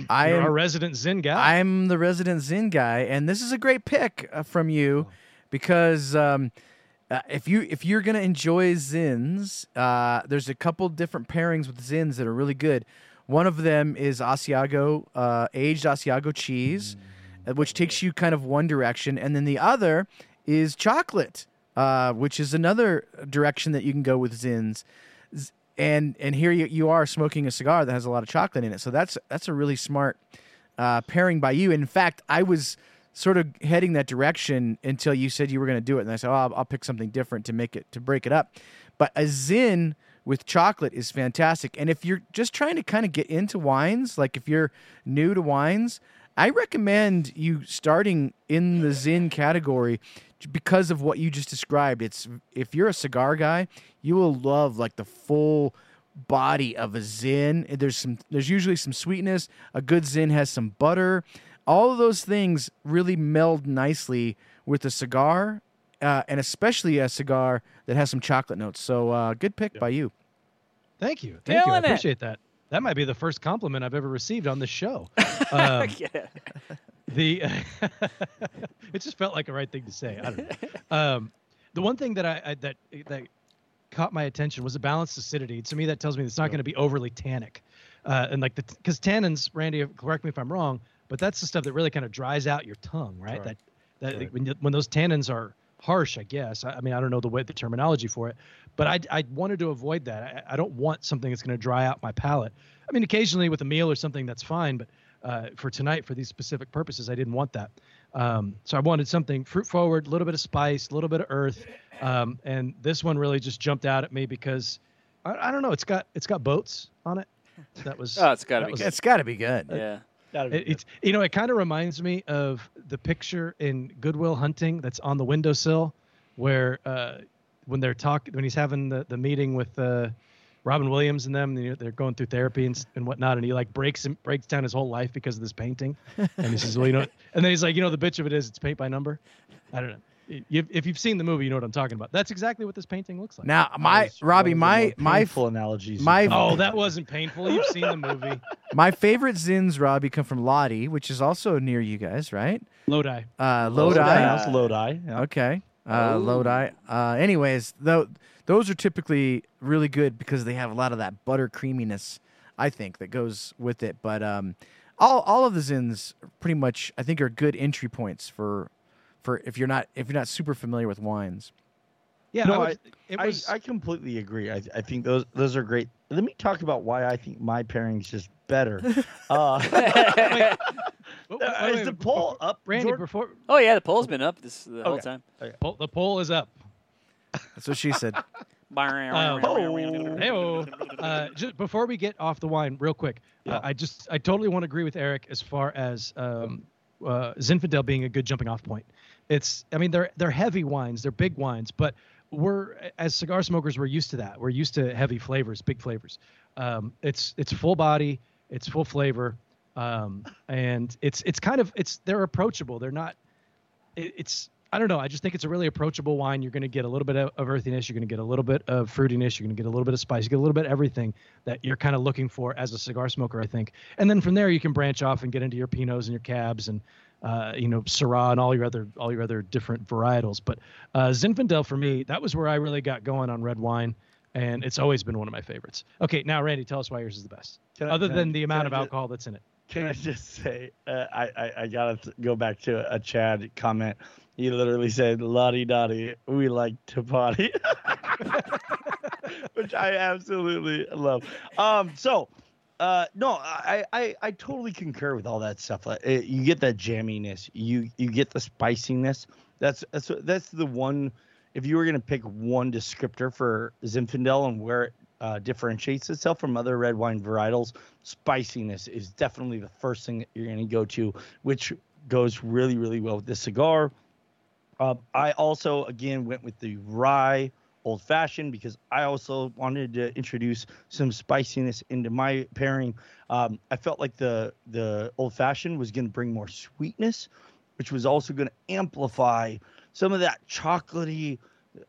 I You're am our resident Zen guy. I'm the resident Zin guy, and this is a great pick uh, from you because um, uh, if you if you're gonna enjoy Zins, uh, there's a couple different pairings with Zins that are really good. One of them is Asiago uh, aged Asiago cheese, uh, which takes you kind of one direction, and then the other is chocolate, uh, which is another direction that you can go with Zins. Z- And and here you, you are smoking a cigar that has a lot of chocolate in it, so that's that's a really smart uh, pairing by you. In fact, I was sort of heading that direction until you said you were going to do it, and I said, "Oh, I'll, I'll pick something different to make it to break it up." But a zin with chocolate is fantastic, and if you're just trying to kind of get into wines, like if you're new to wines, I recommend you starting in the zin category because of what you just described. It's if you're a cigar guy, you will love like the full body of a zin. There's some there's usually some sweetness. A good zin has some butter. All of those things really meld nicely with a cigar, uh, and especially a cigar that has some chocolate notes. So uh, good pick by you. Thank you. Thank you. I Killing it. appreciate that. That might be the first compliment I've ever received on this show. Um, yeah. the it just felt like a right thing to say. I don't know. Um, the one thing that I, I that that caught my attention was the balanced acidity. To me, that tells me it's not going to be overly tannic, uh, and like the because tannins, Randy, correct me if I'm wrong, but that's the stuff that really kind of dries out your tongue, right? That that when when those tannins are harsh, I guess. I, I mean, I don't know the way the terminology for it, but I I wanted to avoid that. I, I don't want something that's going to dry out my palate. I mean, occasionally with a meal or something that's fine, but uh, for tonight, for these specific purposes, I didn't want that. Um, so I wanted something fruit forward, a little bit of spice, a little bit of earth, um, and this one really just jumped out at me because I, I don't know. It's got it's got boats on it. That was Oh, it's gotta be was- good. It's got to be good. Yeah. It's you know it kind of reminds me of the picture in Good Will Hunting that's on the windowsill, where uh, when they're talking when he's having the, the meeting with uh, Robin Williams and them, you know, they're going through therapy and, and whatnot, and he like breaks him breaks down his whole life because of this painting, and he says, well, you know, and then he's like, you know, the bitch of it is it's paint by number. I don't know. You, if you've seen the movie, you know what I'm talking about. That's exactly what this painting looks like. Now, my Robby, one of the my more my painful analogies. my- Oh, that wasn't painful. You've seen the movie. my favorite zins, Robby, come from Lodi, which is also near you guys, right? Lodi. Uh, with. Lodi. Lodi. Lodi. yeah. Okay. Uh. Lodi. Uh, anyways, though those are typically really good because they have a lot of that butter creaminess. I think that goes with it. But um, all all of the zins pretty much I think are good entry points for for if you're not if you're not super familiar with wines. Yeah, No, I, I- it I, was. I completely agree. I, I think those those are great. Let me talk about why I think my pairing's just better. Uh, Wait, wait, wait, is wait, the before- poll up, Randy, Jordan? before Oh yeah, the poll's been up this the whole Okay. time. poll, the poll is up. That's what she said. Hey-o. Uh, just before we get off the wine, real quick, Yeah. uh, I just I totally want to agree with Eric as far as um, uh, Zinfandel being a good jumping off point. It's I mean they're they're heavy wines, they're big wines, but we're as cigar smokers we're used to that. We're used to heavy flavors, big flavors. Um, it's it's full body, it's full flavor, um, and it's it's kind of it's they're approachable. They're not. It, it's I don't know. I just think it's a really approachable wine. You're going to get a little bit of, of earthiness. You're going to get a little bit of fruitiness. You're going to get a little bit of spice. You get a little bit of everything that you're kind of looking for as a cigar smoker, I think. And then from there, you can branch off and get into your pinots and your cabs and uh, you know Syrah and all your other all your other different varietals. But uh, Zinfandel for me, that was where I really got going on red wine, and it's always been one of my favorites. Okay, now Randy, tell us why yours is the best, I- other can I- than the amount of alcohol that's in it. Can I just say, uh, I, I, I gotta go back to a Chad comment. He literally said, "Lottie Dottie, we like to party," which I absolutely love. Um, so Uh, no, I, I I totally concur with all that stuff. Like, uh, you get that jamminess, you you get the spiciness. That's that's that's the one. If you were gonna pick one descriptor for Zinfandel and where it uh, differentiates itself from other red wine varietals, spiciness is definitely the first thing that you're gonna go to, which goes really really well with this cigar. Uh, I also again went with the rye old fashioned because I also wanted to introduce some spiciness into my pairing. Um, I felt like the the old fashioned was going to bring more sweetness, which was also going to amplify some of that chocolatey,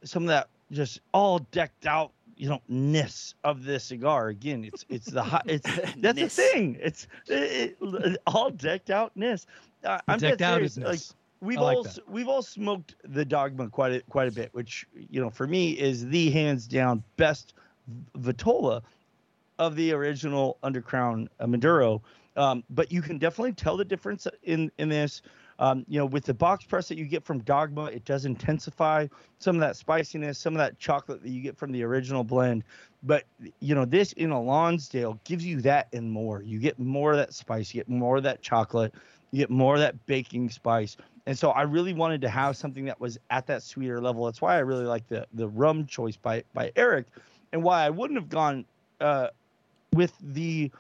some of that just all decked out you know ness of this cigar again it's it's the hot it's that's the thing it's it, it- all decked out ness uh, i'm Decked out serious. like nice. We've like all that. we've all smoked the dogma quite a, quite a bit which you know for me is the hands down best vitola of the original undercrown uh, maduro. Um, but you can definitely tell the difference in in this. Um, you know with the box press that you get from dogma it does intensify some of that spiciness some of that chocolate that you get from the original blend. But you know this in a lonsdale gives you that and more. You get more of that spice you get more of that chocolate you get more of that baking spice and so i really wanted to have something that was at that sweeter level that's why i really like the the rum choice by by eric and why i wouldn't have gone uh, with the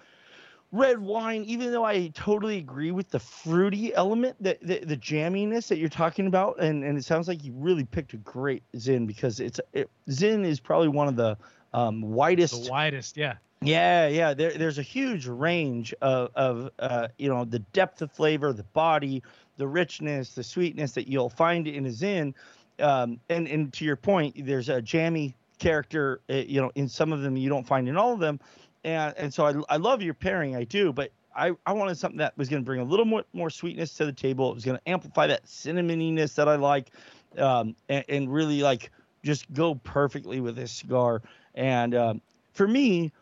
red wine, even though I totally agree with the fruity element, the, the, the jamminess that you're talking about, and, and it sounds like you really picked a great Zin because it's it, Zin is probably one of the um, widest The widest, yeah. yeah, yeah. There, there's a huge range of, of uh, you know, the depth of flavor, the body, the richness, the sweetness that you'll find in a Zin. Um, and, and to your point, there's a jammy character, uh, you know, in some of them you don't find in all of them. And, and so I, I love your pairing, I do, but I, I wanted something that was going to bring a little more, more sweetness to the table. It was going to amplify that cinnamoniness that I like, um, and, and really like just go perfectly with this cigar. And um, for me,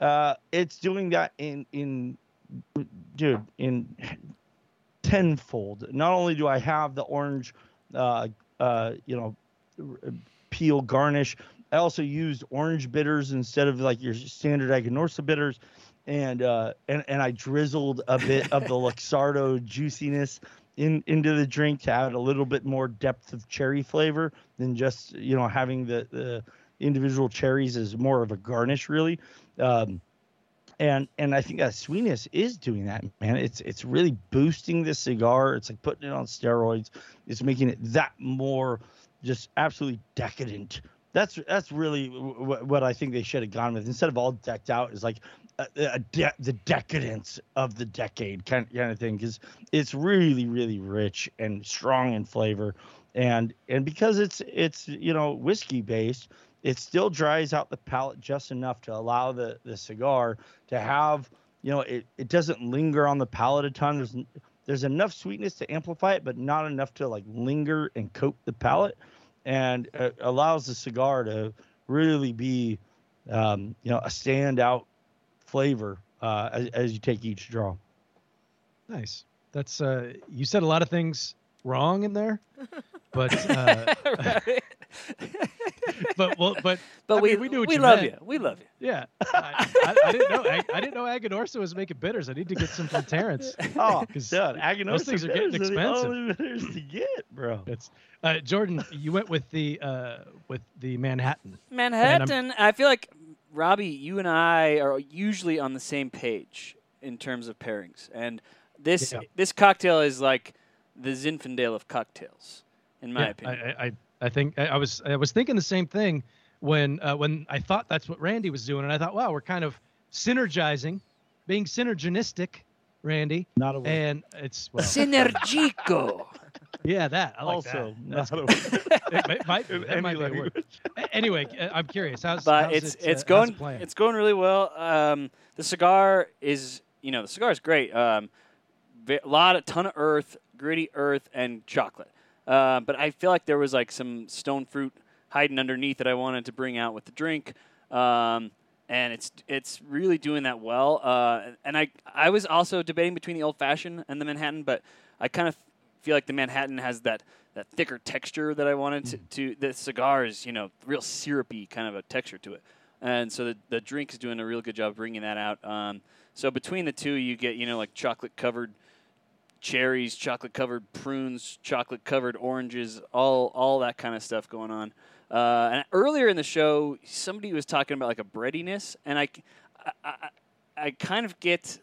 uh, it's doing that in in dude in tenfold. Not only do I have the orange, uh, uh, you know, peel garnish, I also used orange bitters instead of like your standard Aganorsa bitters, and uh, and and I drizzled a bit of the Luxardo juiciness in into the drink to add a little bit more depth of cherry flavor than just you know having the the individual cherries as more of a garnish really. Um, and and I think that sweetness is doing that, man. It's it's really boosting the cigar. It's like putting it on steroids. It's making it that more just absolutely decadent. That's that's really w- what I think they should have gone with instead of all decked out. Is like a, a de- the decadence of the decade kind kind of thing because it's really really rich and strong in flavor, and and because it's it's you know whiskey based, it still dries out the palate just enough to allow the the cigar to have you know it, it doesn't linger on the palate a ton there's there's enough sweetness to amplify it but not enough to like linger and coat the palate and it allows the cigar to really be um, you know a standout flavor uh, as, as you take each draw Nice. That's uh you said a lot of things wrong in there. But uh Right. but well but But I we mean, we knew what we you love meant. you. We love you. yeah. I, I, I didn't know I, I didn't know Aganorsa was making bitters. I need to get some from Terrence. oh 'Cause dude Aganorsa those things are getting bitters the expensive. only bitters to get bro That's uh Jordan, you went with the uh with the Manhattan. Manhattan. I feel like Robby, you and I are usually on the same page in terms of pairings, and this Yeah. this cocktail is like the Zinfandel of cocktails, in my Yeah, opinion. I, I, I think I, I was I was thinking the same thing when uh, when I thought that's what Randy was doing, and I thought, wow, we're kind of synergizing, being synergistic, Randy, not a word. and it's well, Synergico. yeah, that I like also that. That's not a word. It might- might be- that might be a word. language. Anyway, uh, I'm curious. How's, but how's it's it, it's uh, going it it's going really well. Um, the cigar is you know the cigar is great. Um, a lot of ton of earth, gritty earth, and chocolate. Uh, but I feel like there was like some stone fruit hiding underneath that I wanted to bring out with the drink. Um, and it's it's really doing that well. Uh, and I I was also debating between the old fashioned and the Manhattan, but I kind of feel like the Manhattan has that that thicker texture that I wanted to. to the cigar is you know real syrupy kind of a texture to it. and so the the drink is doing a real good job bringing that out. Um, so between the two, you get you know like chocolate covered cherries, chocolate covered prunes, chocolate covered oranges, all all that kind of stuff going on. Uh, and earlier in the show, somebody was talking about like a breadiness, and I, I, I, kind of get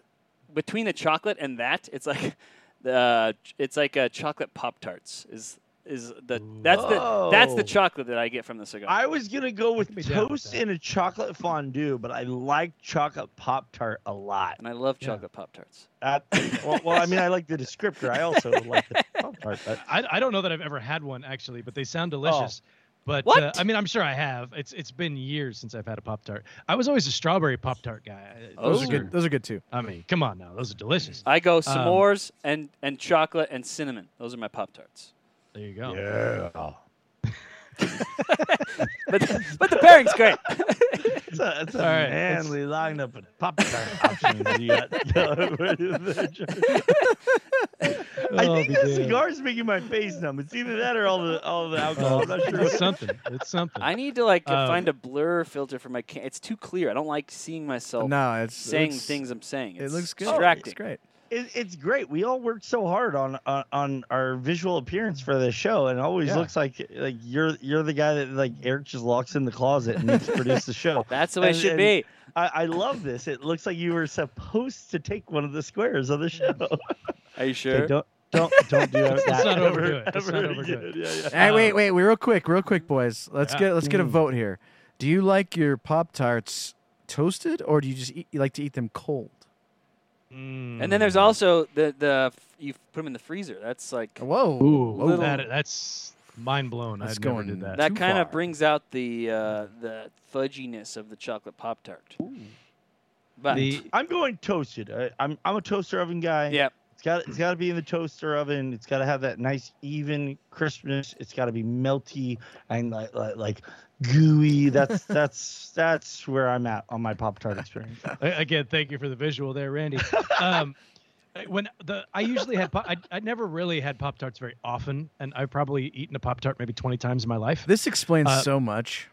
between the chocolate and that, it's like the it's like a chocolate pop tarts is is the that's the that's the chocolate that I get from the cigar. I was gonna go with be down with toast that. and a chocolate fondue, but I like chocolate pop tart a lot. and I love Yeah. chocolate pop tarts. That, well, well, I mean, I like the descriptor. I also like the pop tart. But I, I don't know that I've ever had one actually, but they sound delicious. But What? Uh, I mean, I'm sure I have. It's it's been years since I've had a pop tart. I was always a strawberry pop tart guy. Those Oh. are good. Those are good too. I mean, come on now, those are delicious. I go Um, s'mores and and chocolate and cinnamon. Those are my pop tarts. There you go. yeah, But but the pairing's great. it's a, it's a All right, let's- manly lineup of pop tart options. You got. I Oh, think be the damned. cigar's making my face numb. It's either that or all the all the alcohol. I'm not sure. It's something. It's something. I need to like Um, find a blur filter for my. Ca- it's too clear. I don't like seeing myself No, it's saying it's- things I'm saying. It looks good. Distracting. It's great. It, it's great. We all worked so hard on, on on our visual appearance for the show, and it always Yeah. looks like like you're you're the guy that like Eric just locks in the closet and needs to produce the show. That's the way it should be. I, I love this. It looks like you were supposed to take one of the squares of the show. Are you Okay, sure? don't don't don't do that. Let's not ever- overdo it. Let's not ever overdo again. it. Yeah, yeah. Hey, wait, Um, wait, wait, real quick, real quick, boys. Let's Yeah. get let's get a Mm. vote here. Do you like your pop tarts toasted, or do you just eat, you like to eat them cold? Mm. And then there's also the the you put them in the freezer. That's like Whoa, Ooh, Whoa. that, that's mind blown. That's I never going- did that. that kind of brings out the uh, the fudginess of the chocolate pop tart. But The- I'm going toasted. I, I'm I'm a toaster oven guy. yeah, It's got it's got to be in the toaster oven. It's got to have that nice even crispness. It's got to be melty and like like, like gooey. That's that's that's where I'm at on my pop tart experience. Again, thank you for the visual there, Randy. Um, when the I usually had pop, I I never really had pop tarts very often, and I've probably eaten a pop tart maybe 20 times in my life. This explains Uh, so much.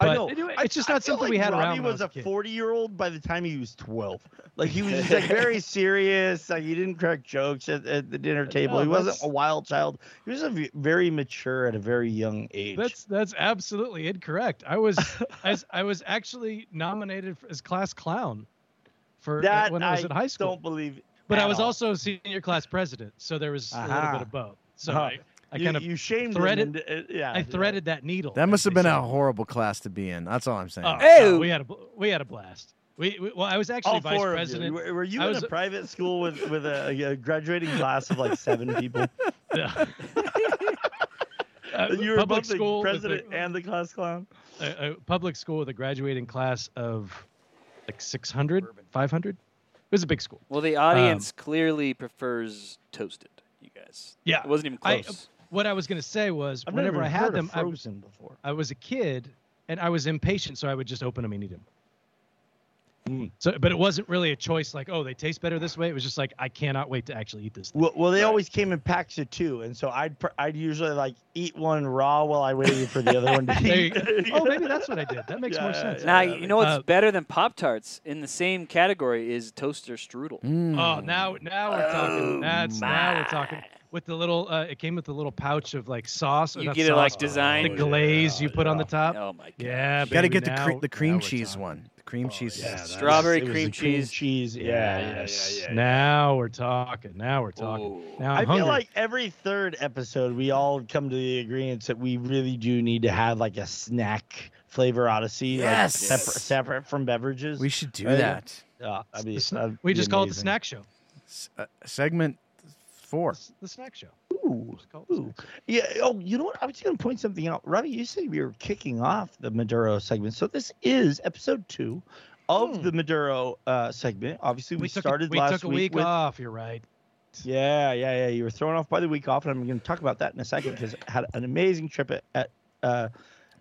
I know. anyway, it's just not feel something like we had Robby around when I was was a a 40 year old by the time he was 12. Like he was just like very serious. Like he didn't crack jokes at, at the dinner table. No, he wasn't a wild child. He was a v- very mature at a very young age. That's that's absolutely incorrect. I was as I was actually nominated for, as class clown for uh, that when I was in high school. Don't believe. But I was all. also senior class president, so there was a little bit of both. So Uh-huh. I, I you, kind of you shamed threaded- him. And, uh, yeah, I yeah. threaded that needle. That must have been a say. horrible class to be in. That's all I'm saying. Oh, Ew. no, we had a we had a blast. We, we well, I was actually All vice four president. of you. Were, were you I in was- a private school with with a, a graduating class of like seven people? Yeah. Uh, you were public both school with president a- and the class clown. a, a public school with a graduating class of like 600, 500. It was a big school. well, the audience clearly prefers toasted. You guys, Yeah. it wasn't even I- close. What I was going to say was, I've whenever never I had them, of I, frozen before. I was a kid and I was impatient, so I would just open them and eat them. Mm. So, but it wasn't really a choice like, oh, they taste better this way. It was just like, I cannot wait to actually eat this. Thing. Well, well, they Right. always came in packs of two, and so I'd pr- I'd usually like eat one raw while I waited for the other one to eat. oh, maybe that's what I did. That makes Yeah, more yeah, sense. yeah. now you know what's Uh, better than pop tarts in the same category is toaster strudel. Mm. Oh, now now we're talking. Oh, That's now we're talking. With the little, uh, it came with the little pouch of like sauce. or You not get it, like, sauce, designed- The glaze yeah, you put on the top. Oh my god! Yeah, you got to baby, get the cre- the cream cheese talking. one. The cream cheese. yeah, is- Strawberry was cream the cream cheese. cheese. Yeah, yeah, yeah, Yes. yeah, yeah. Now we're talking. Now we're talking. Ooh. Now I'm I hungry. feel like every third episode, we all come to the agreement that we really do need to have like a snack flavor odyssey, Yes. like separate, separate from beverages. We should do Right. that. Yeah, I mean, we be just call it the snack show. S- uh, segment four. The, the snack show. Ooh, ooh. Yeah. Oh, you know what? I was going to point something out. Robby, you said we were kicking off the Maduro segment. So this is episode two of Hmm. the Maduro uh, segment. Obviously, we, took started a, we last took a week, with. off. You're right. Yeah, yeah, yeah. You were thrown off by the week off, and I'm going to talk about that in a second because I had an amazing trip at at, uh,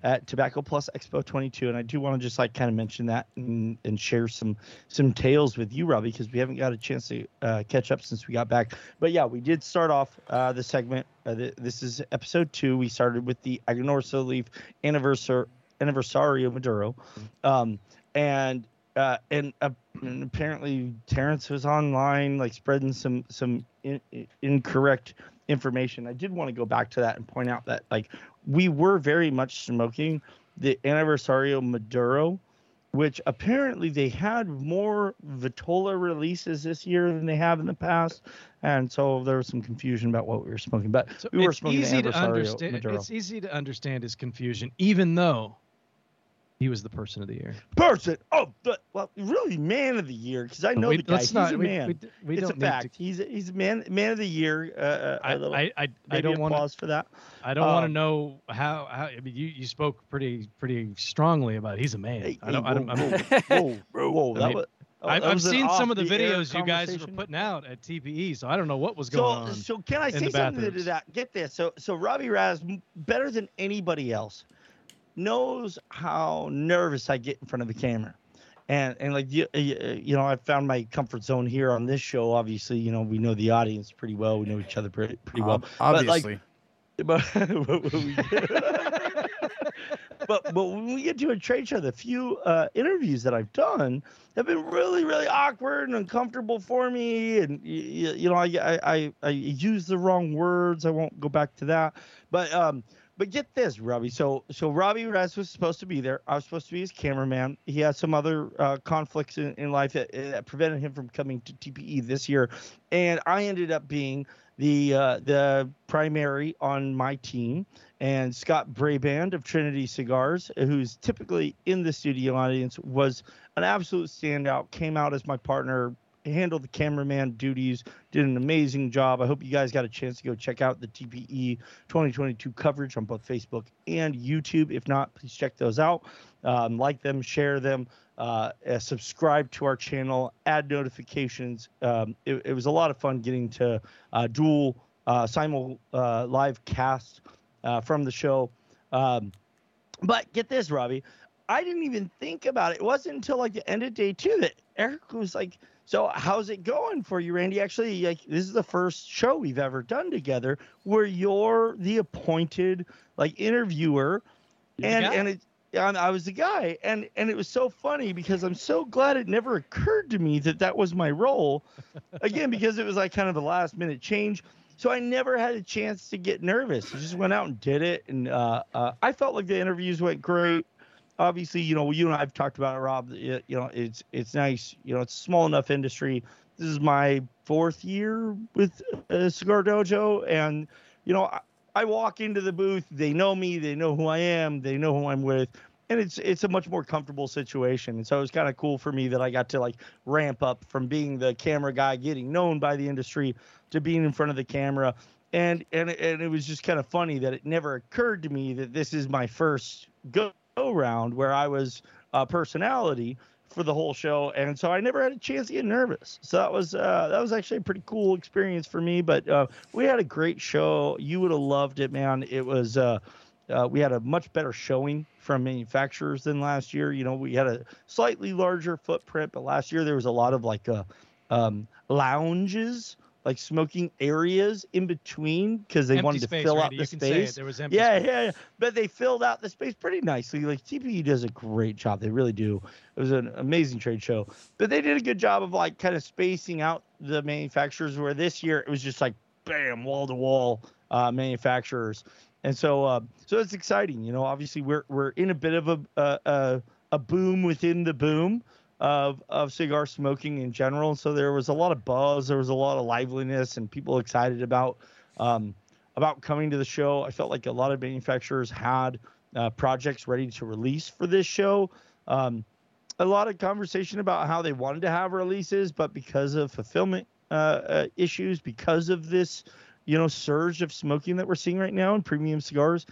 at Tobacco Plus Expo 22, and I do want to just like kind of mention that and, and share some some tales with you, Robby, because we haven't got a chance to uh, catch up since we got back. But yeah, we did start off uh, the segment. Uh, th- this is episode two. We started with the Aganorsa Leaf anniversary Aniversario Maduro, um, and uh, and, uh, and apparently Terrence was online like spreading some some in- incorrect information. I did want to go back to that and point out that like we were very much smoking the Aniversario Maduro, which apparently they had more Vitola releases this year than they have in the past, and so there was some confusion about what we were smoking. But So we were it's smoking the easy to understand. Maduro. It's easy to understand his confusion, even though he was the person of the year. person. Oh, the, well, really, man of the year because I know we, the guy. let's He's not. a we, man. we, we it's a fact. to. He's a, he's a man man of the year. Uh, uh, I, a little, I, I, I don't want to. applause for that. I don't want to um, know how. How I mean, you, you spoke pretty pretty strongly about. He's a man. Hey, I don't. hey, I don't. whoa, I'm, whoa, whoa, whoa, I that mean, was, that I, I've seen some of the off-the-air videos you guys were putting out at TPE, so I don't know what was So, going on. so can I say the something to that? Get this. So, so Robby Ras, better than anybody else, knows how nervous I get in front of the camera. And, and like you, you know, I found my comfort zone here on this show. Obviously, you know, we know the audience pretty well. We know each other pretty, pretty well. Ob- But, like, obviously. but but when we but when we get to a trade show, the few uh, interviews that I've done have been really really awkward and uncomfortable for me, and you, you know I, I I I use the wrong words. I won't go back to that, but um. But get this, Robby. So, so Robby Ras was supposed to be there. I was supposed to be his cameraman. He had some other uh, conflicts in, in life that, that prevented him from coming to TPE this year, and I ended up being the uh, the primary on my team, and Scott Braband of Trinity Cigars, who's typically in the studio audience, was an absolute standout. Came out as my partner, handled the cameraman duties, did an amazing job. I hope you guys got a chance to go check out the TPE 2022 coverage on both Facebook and YouTube. If not, please check those out. Um, like them, share them, uh, uh, subscribe to our channel, add notifications. Um, it, it was a lot of fun getting to uh, dual uh, simul uh, live cast uh, from the show. Um, but get this, Robby, I didn't even think about it. It wasn't until like the end of day two that Eric was like, "So how's it going for you, Randy?" Actually, like this is the first show we've ever done together where you're the appointed like interviewer, You're and and it. I was the guy, and and it was so funny because I'm so glad it never occurred to me that that was my role, again because it was like kind of a last minute change. So I never had a chance to get nervous. I just went out and did it, and uh, uh, I felt like the interviews went great. Obviously, you know, you and I've talked about it, Rob. it- You know, it's it's nice. You know, it's a small enough industry. This is my fourth year with uh, Cigar Dojo, and you know, I, I walk into the booth. They know me. They know who I am. They know who I'm with. And it's it's a much more comfortable situation, and so it was kind of cool for me that I got to like ramp up from being the camera guy, getting known by the industry, to being in front of the camera and and and it was just kind of funny that it never occurred to me that this is my first go round where I was a personality for the whole show, and so I never had a chance to get nervous. So that was uh, that was actually a pretty cool experience for me. But uh, we had a great show. You would have loved it, man. It was. Uh, uh, we had a much better showing from manufacturers than last year. You know, we had a slightly larger footprint, but last year there was a lot of like uh, um, lounges, like smoking areas in between because they Empty wanted to space, fill out the you it. space. There was empty Yeah, space. yeah, yeah. But they filled out the space pretty nicely. Like TPE does a great job. They really do. It was an amazing trade show. But they did a good job of like kind of spacing out the manufacturers. Where this year it was just like bam, wall to wall uh, manufacturers. And so, uh, so it's exciting. You know, obviously we're we're in a bit of a a, a, a boom within the boom of of cigar smoking in general. So there was a lot of buzz, there was a lot of liveliness, and people excited about um, about coming to the show. I felt like a lot of manufacturers had uh, projects ready to release for this show. Um, a lot of conversation about how they wanted to have releases, but because of fulfillment uh, uh, issues, because of this, you know, surge of smoking that we're seeing right now in premium cigars,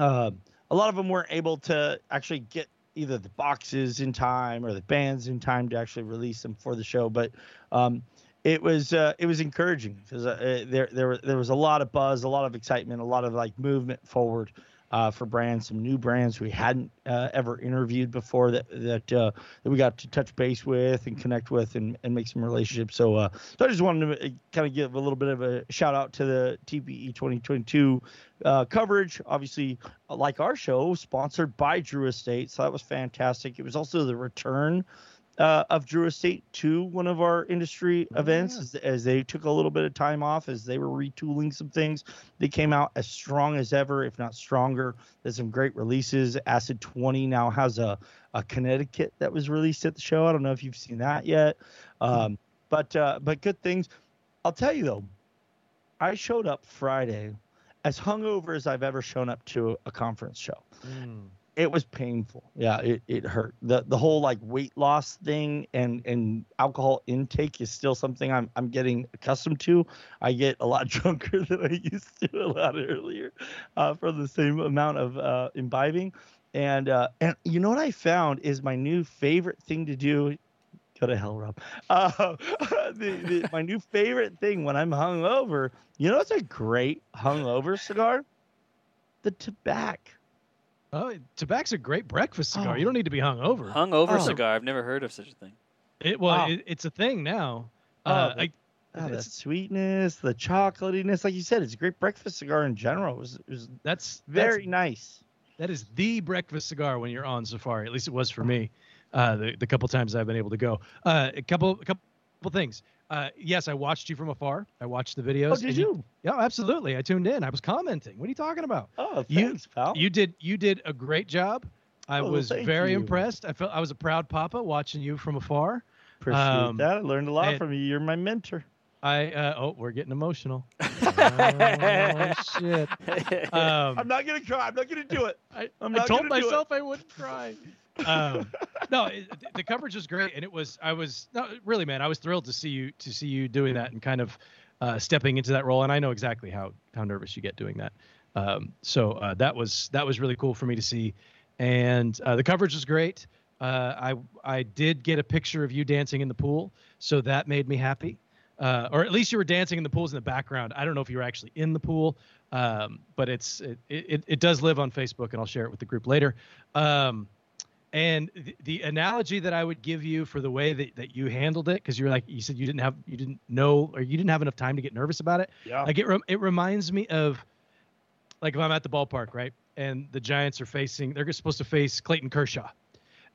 uh, a lot of them weren't able to actually get either the boxes in time or the bands in time to actually release them for the show. But um, it was uh, it was encouraging because uh, there there there was a lot of buzz, a lot of excitement, a lot of like movement forward uh, for brands, some new brands we hadn't uh, ever interviewed before that that uh, that we got to touch base with and connect with and, and make some relationships. So, uh, so I just wanted to kind of give a little bit of a shout out to the TPE 2022 uh, coverage. Obviously, uh, like our show, sponsored by Drew Estate, so that was fantastic. It was also the return uh, of Drew Estate to one of our industry Oh, events yeah. as, as they took a little bit of time off as they were retooling some things. They came out as strong as ever, if not stronger. There's some great releases. Acid 20 now has a, a Connecticut that was released at the show. I don't know if you've seen that yet, um, but uh, but good things. I'll tell you though, I showed up Friday as hungover as I've ever shown up to a conference show Mm. It was painful. Yeah it, it hurt. The the whole like weight loss thing and and alcohol intake is still something i'm i'm getting accustomed to. I get a lot drunker than i used to a lot earlier uh, for the same amount of uh, imbibing. And uh, and you know what i found is my new favorite thing to do go to hell rob. Uh, the, the, my new favorite thing when i'm hungover you know what's a great hungover cigar? The tobacco Oh, tobacco's a great breakfast cigar. Oh. You don't need to be hung over. Hungover Oh. cigar. I've never heard of such a thing. It, well, Wow. it, it's a thing now. Oh, Uh, the- I, Ah, the sweetness, the chocolatiness, like you said, it's a great breakfast cigar in general. It was, it was that's very That's, nice. that is the breakfast cigar when you're on safari. At least it was for me. Uh, the the couple times I've been able to go. Uh, a couple a couple things. Uh, yes, I watched you from afar. I watched the videos. Oh, did you? Yeah, absolutely. I tuned in. I was commenting. What are you talking about? Oh, You- thanks, pal. You did you did a great job. I Oh, was very you. impressed. I felt I was a proud papa watching you from afar. Appreciate um, that. I learned a lot and- from you. You're my mentor. I uh, oh, we're getting emotional. oh shit. Um, I'm not gonna cry. I'm not gonna do it. I, I'm I told gonna do it. myself I wouldn't cry. Um, no, it, the- coverage was great, and it was. I was no, really, man. I was thrilled to see you to see you doing that and kind of uh, stepping into that role. And I know exactly how how nervous you get doing that. Um, so uh, that was that was really cool for me to see, and uh, the coverage was great. Uh, I I did get a picture of you dancing in the pool, so that made me happy. Uh, or at least you were dancing in the pools in the background. I don't know if you were actually in the pool, um, but it's it, it it does live on Facebook, and I'll share it with the group later. Um, and the, the analogy that I would give you for the way that, that you handled it, because you're like you said you didn't have you didn't know or you didn't have enough time to get nervous about it. Yeah. Like it rem- it reminds me of like if I'm at the ballpark, right, and the Giants are facing they're supposed to face Clayton Kershaw,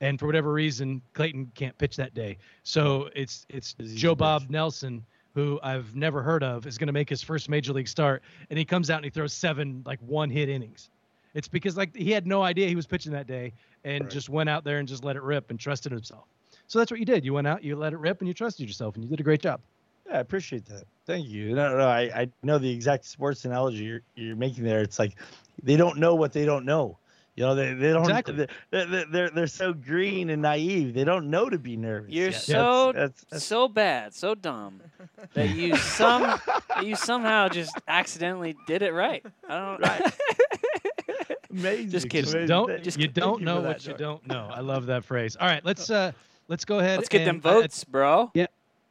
and for whatever reason Clayton can't pitch that day, so it's it's Joe Bob bitch? Nelson who I've never heard of is going to make his first major league start, and he comes out and he throws seven like one hit innings. It's because like he had no idea he was pitching that day and Right. just went out there and just let it rip and trusted himself. So that's what you did. You went out, you let it rip, and you trusted yourself, and you did a great job. Yeah, I appreciate that. Thank you. No, no, I, I know the exact sports analogy you're, you're making there. It's like they don't know what they don't know. You know, they, they don't. Exactly. They're, they're, they're, they're so green and naive. They don't know to be nervous. You're yet. so That's, that's, so bad, so dumb that you some that you somehow just accidentally did it right. I don't. Right. amazing. Just kidding. Amazing. Don't just you don't you know what that, you Joy. don't know. I love that phrase. All right, let's uh let's go ahead. And let's get them and, uh, votes, bro.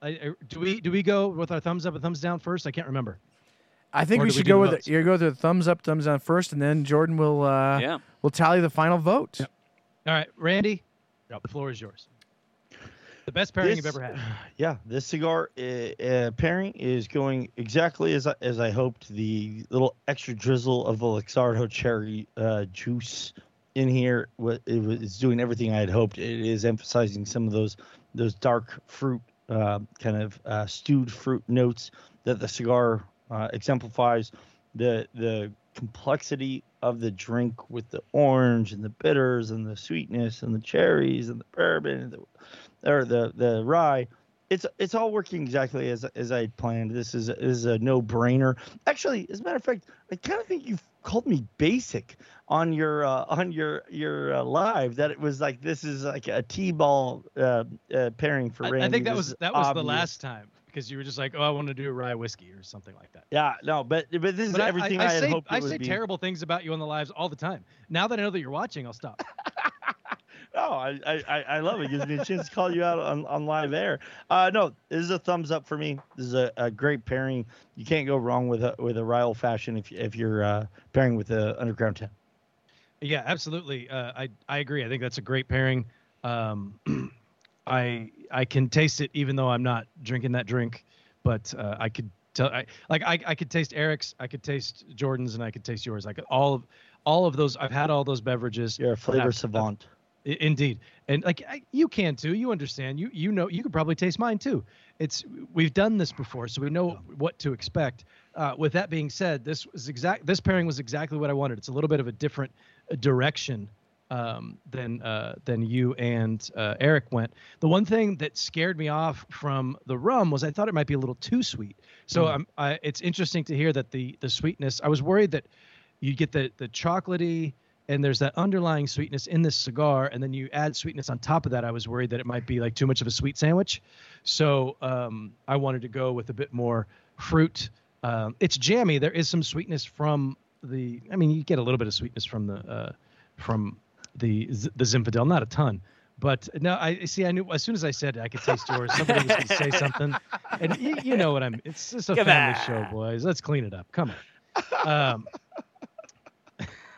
I, I, do we do we go with our thumbs up and thumbs down first? I can't remember. I think Or we do we should go with votes? you go the thumbs up, thumbs down first, and then Jordan will uh, yeah. will tally the final vote. Yep. All right, Randy, the floor is yours. The best pairing you've ever had. Yeah, this cigar uh, uh, pairing is going exactly as I, as I hoped. The little extra drizzle of the Luxardo cherry uh, juice in here wa- it was it's doing everything I had hoped. It is emphasizing some of those those dark fruit uh, kind of uh, stewed fruit notes that the cigar uh, exemplifies. The the complexity of the drink with the orange and the bitters and the sweetness and the cherries and the bourbon and the or the the rye it's it's all working exactly as as I planned. This is a, is a no brainer. Actually, as a matter of fact, I kind of think you called me basic on your uh, on your your uh, live. That it was like this is like a t-ball uh, uh, pairing for I, Randy. I think that This was that was the last time because you were just like, oh, I want to do a rye whiskey or something like that. Yeah, no, but but this is I- everything I, I, I, had say hoped it I say be. terrible things about you on the lives all the time. Now that I know that you're watching, I'll stop. No, I, I, I- love it. It gives me a chance to call you out on, on live air. Uh, no, this is a thumbs up for me. This is a, a great pairing. You can't go wrong with a with a Ryle fashion if if you're uh, pairing with the Undercrown Ten. Yeah, absolutely. Uh, I I agree. I think that's a great pairing. Um, I I can taste it even though I'm not drinking that drink, but uh, I could tell. I, like I I could taste Eric's, I could taste Jordan's, and I could taste yours. Like all of all of those. I've had all those beverages. You're a flavor I've- savant. I- Indeed, and like I, you can too. You understand. You you know you could probably taste mine too. It's we've done this before, so we know what to expect. Uh, with that being said, this was exact. This pairing was exactly what I wanted. It's a little bit of a different uh, direction um, than uh, than you and uh, Eric went. The one thing that scared me off from the rum was I thought it might be a little too sweet. So Mm. um, I, it's interesting to hear that the the sweetness. I was worried that you'd get the the chocolatey and there's that underlying sweetness in this cigar and then you add sweetness on top of that i was worried that it might be like too much of a sweet sandwich. So um, i wanted to go with a bit more fruit. Um, it's jammy. There is some sweetness from the i mean you get a little bit of sweetness from the uh, from the the zinfandel not a ton. But no i see i knew as soon as i said i could taste yours. Somebody was going to say something. And you, you know what i'm it's just a Come family on. show boys. Let's clean it up. Come on. Um,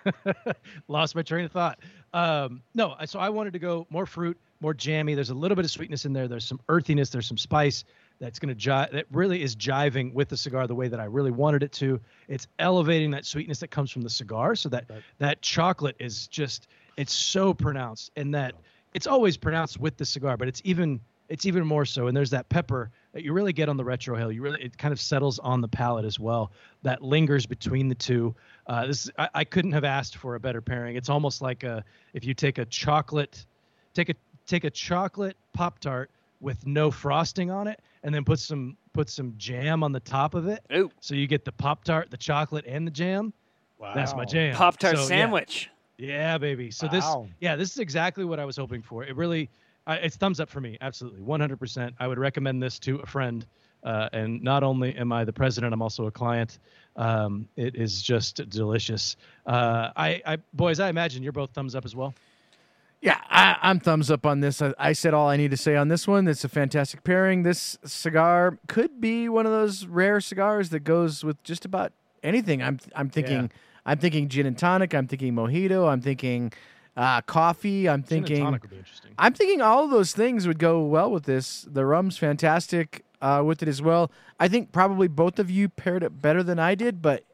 lost my train of thought. Um, no, so I wanted to go more fruit, more jammy. There's a little bit of sweetness in there. There's some earthiness. There's some spice that's going to jive. That really is jiving with the cigar the way that I really wanted it to. It's elevating that sweetness that comes from the cigar, so that that chocolate is just it's so pronounced, and that it's always pronounced with the cigar, but it's even it's even more so. And there's that pepper that you really get on the retrohale. You really it kind of settles on the palate as well. That lingers between the two. Uh, this I, I couldn't have asked for a better pairing. It's almost like a if you take a chocolate, take a take a chocolate pop tart with no frosting on it, and then put some put some jam on the top of it. Ooh, So you get the pop tart, the chocolate, and the jam. Wow. That's my jam. Pop Tart So, yeah. sandwich. Yeah, baby. So Wow. this, yeah, this is exactly what I was hoping for. It really, I it's thumbs up for me. Absolutely, 100%. I would recommend this to a friend. Uh, and not only am I the president, I'm also a client. Um, it is just delicious. Uh, I, I, boys, I imagine you're both thumbs up as well. Yeah, I, I'm thumbs up on this. I, I said all I need to say on this one. It's a fantastic pairing. This cigar could be one of those rare cigars that goes with just about anything. I'm I'm thinking Yeah. I'm thinking gin and tonic. I'm thinking mojito. I'm thinking uh, coffee. I'm Gin and thinking tonic would be interesting. I'm thinking all of those things would go well with this. The rum's fantastic uh, with it as well. I think probably both of you paired it better than I did, but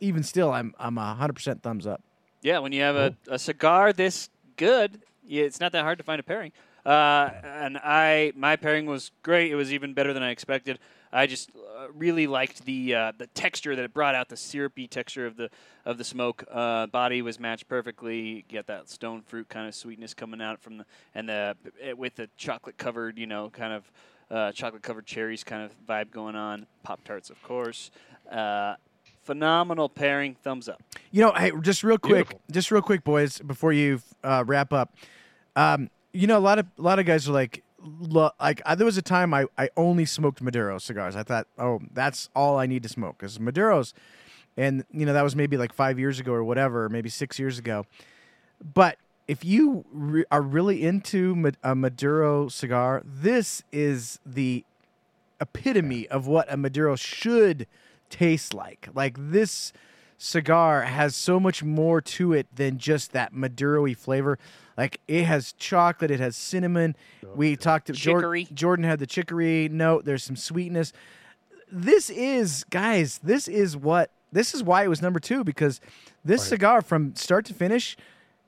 even still, I'm I'm a hundred percent thumbs up. Yeah, when you have a, a cigar this good, it's not that hard to find a pairing. Uh, and I, my pairing was great. It was even better than I expected. I just uh, really liked the uh, the texture that it brought out, the syrupy texture of the of the smoke. Uh, body was matched perfectly. Get that stone fruit kind of sweetness coming out from the and the it, with the chocolate covered, you know, kind of uh, chocolate covered cherries kind of vibe going on. Pop tarts, of course. Uh, phenomenal pairing. Thumbs up. You know, hey, just real quick, Beautiful. just real quick, boys, before you uh, wrap up. Um, you know, a lot of a lot of guys are like, lo- like I, there was a time I, I only smoked Maduro cigars. I thought, oh, that's all I need to smoke because Maduros, and you know that was maybe like five years ago or whatever, maybe six years ago. But if you re- are really into Ma- a Maduro cigar, this is the epitome of what a Maduro should taste like. Like this cigar has so much more to it than just that Maduro-y flavor. Like it has chocolate, it has cinnamon. Oh, we talked to Jor- Jordan had the chicory note. There's some sweetness. This is, guys, this is what this is why it was number two because this cigar from start to finish,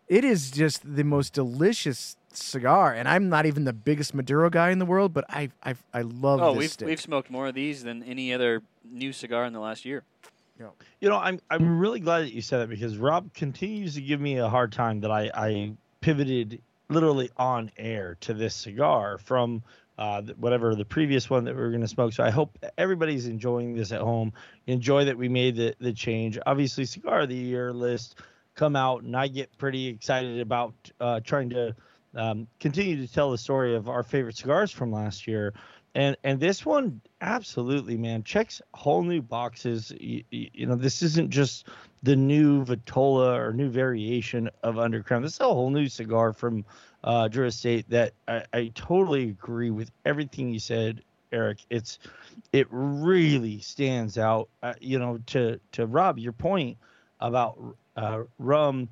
it is just the most delicious cigar. And I'm not even the biggest Maduro guy in the world, but I I, I love Oh, this we've stick. we've smoked more of these than any other new cigar in the last year. You know, I'm I'm really glad that you said that because Rob continues to give me a hard time that I I pivoted literally on air to this cigar from uh, whatever the previous one that we were going to smoke. So I hope everybody's enjoying this at home. Enjoy that we made the the change. Obviously, cigar of the year list come out, and I get pretty excited about uh, trying to um, continue to tell the story of our favorite cigars from last year. And and this one absolutely, man, checks whole new boxes. You, you know, this isn't just the new Vitola or new variation of Undercrown. This is a whole new cigar from uh, Drew Estate that I, I totally agree with everything you said, Eric. It's it really stands out. Uh, you know, to to Rob, your point about uh, rum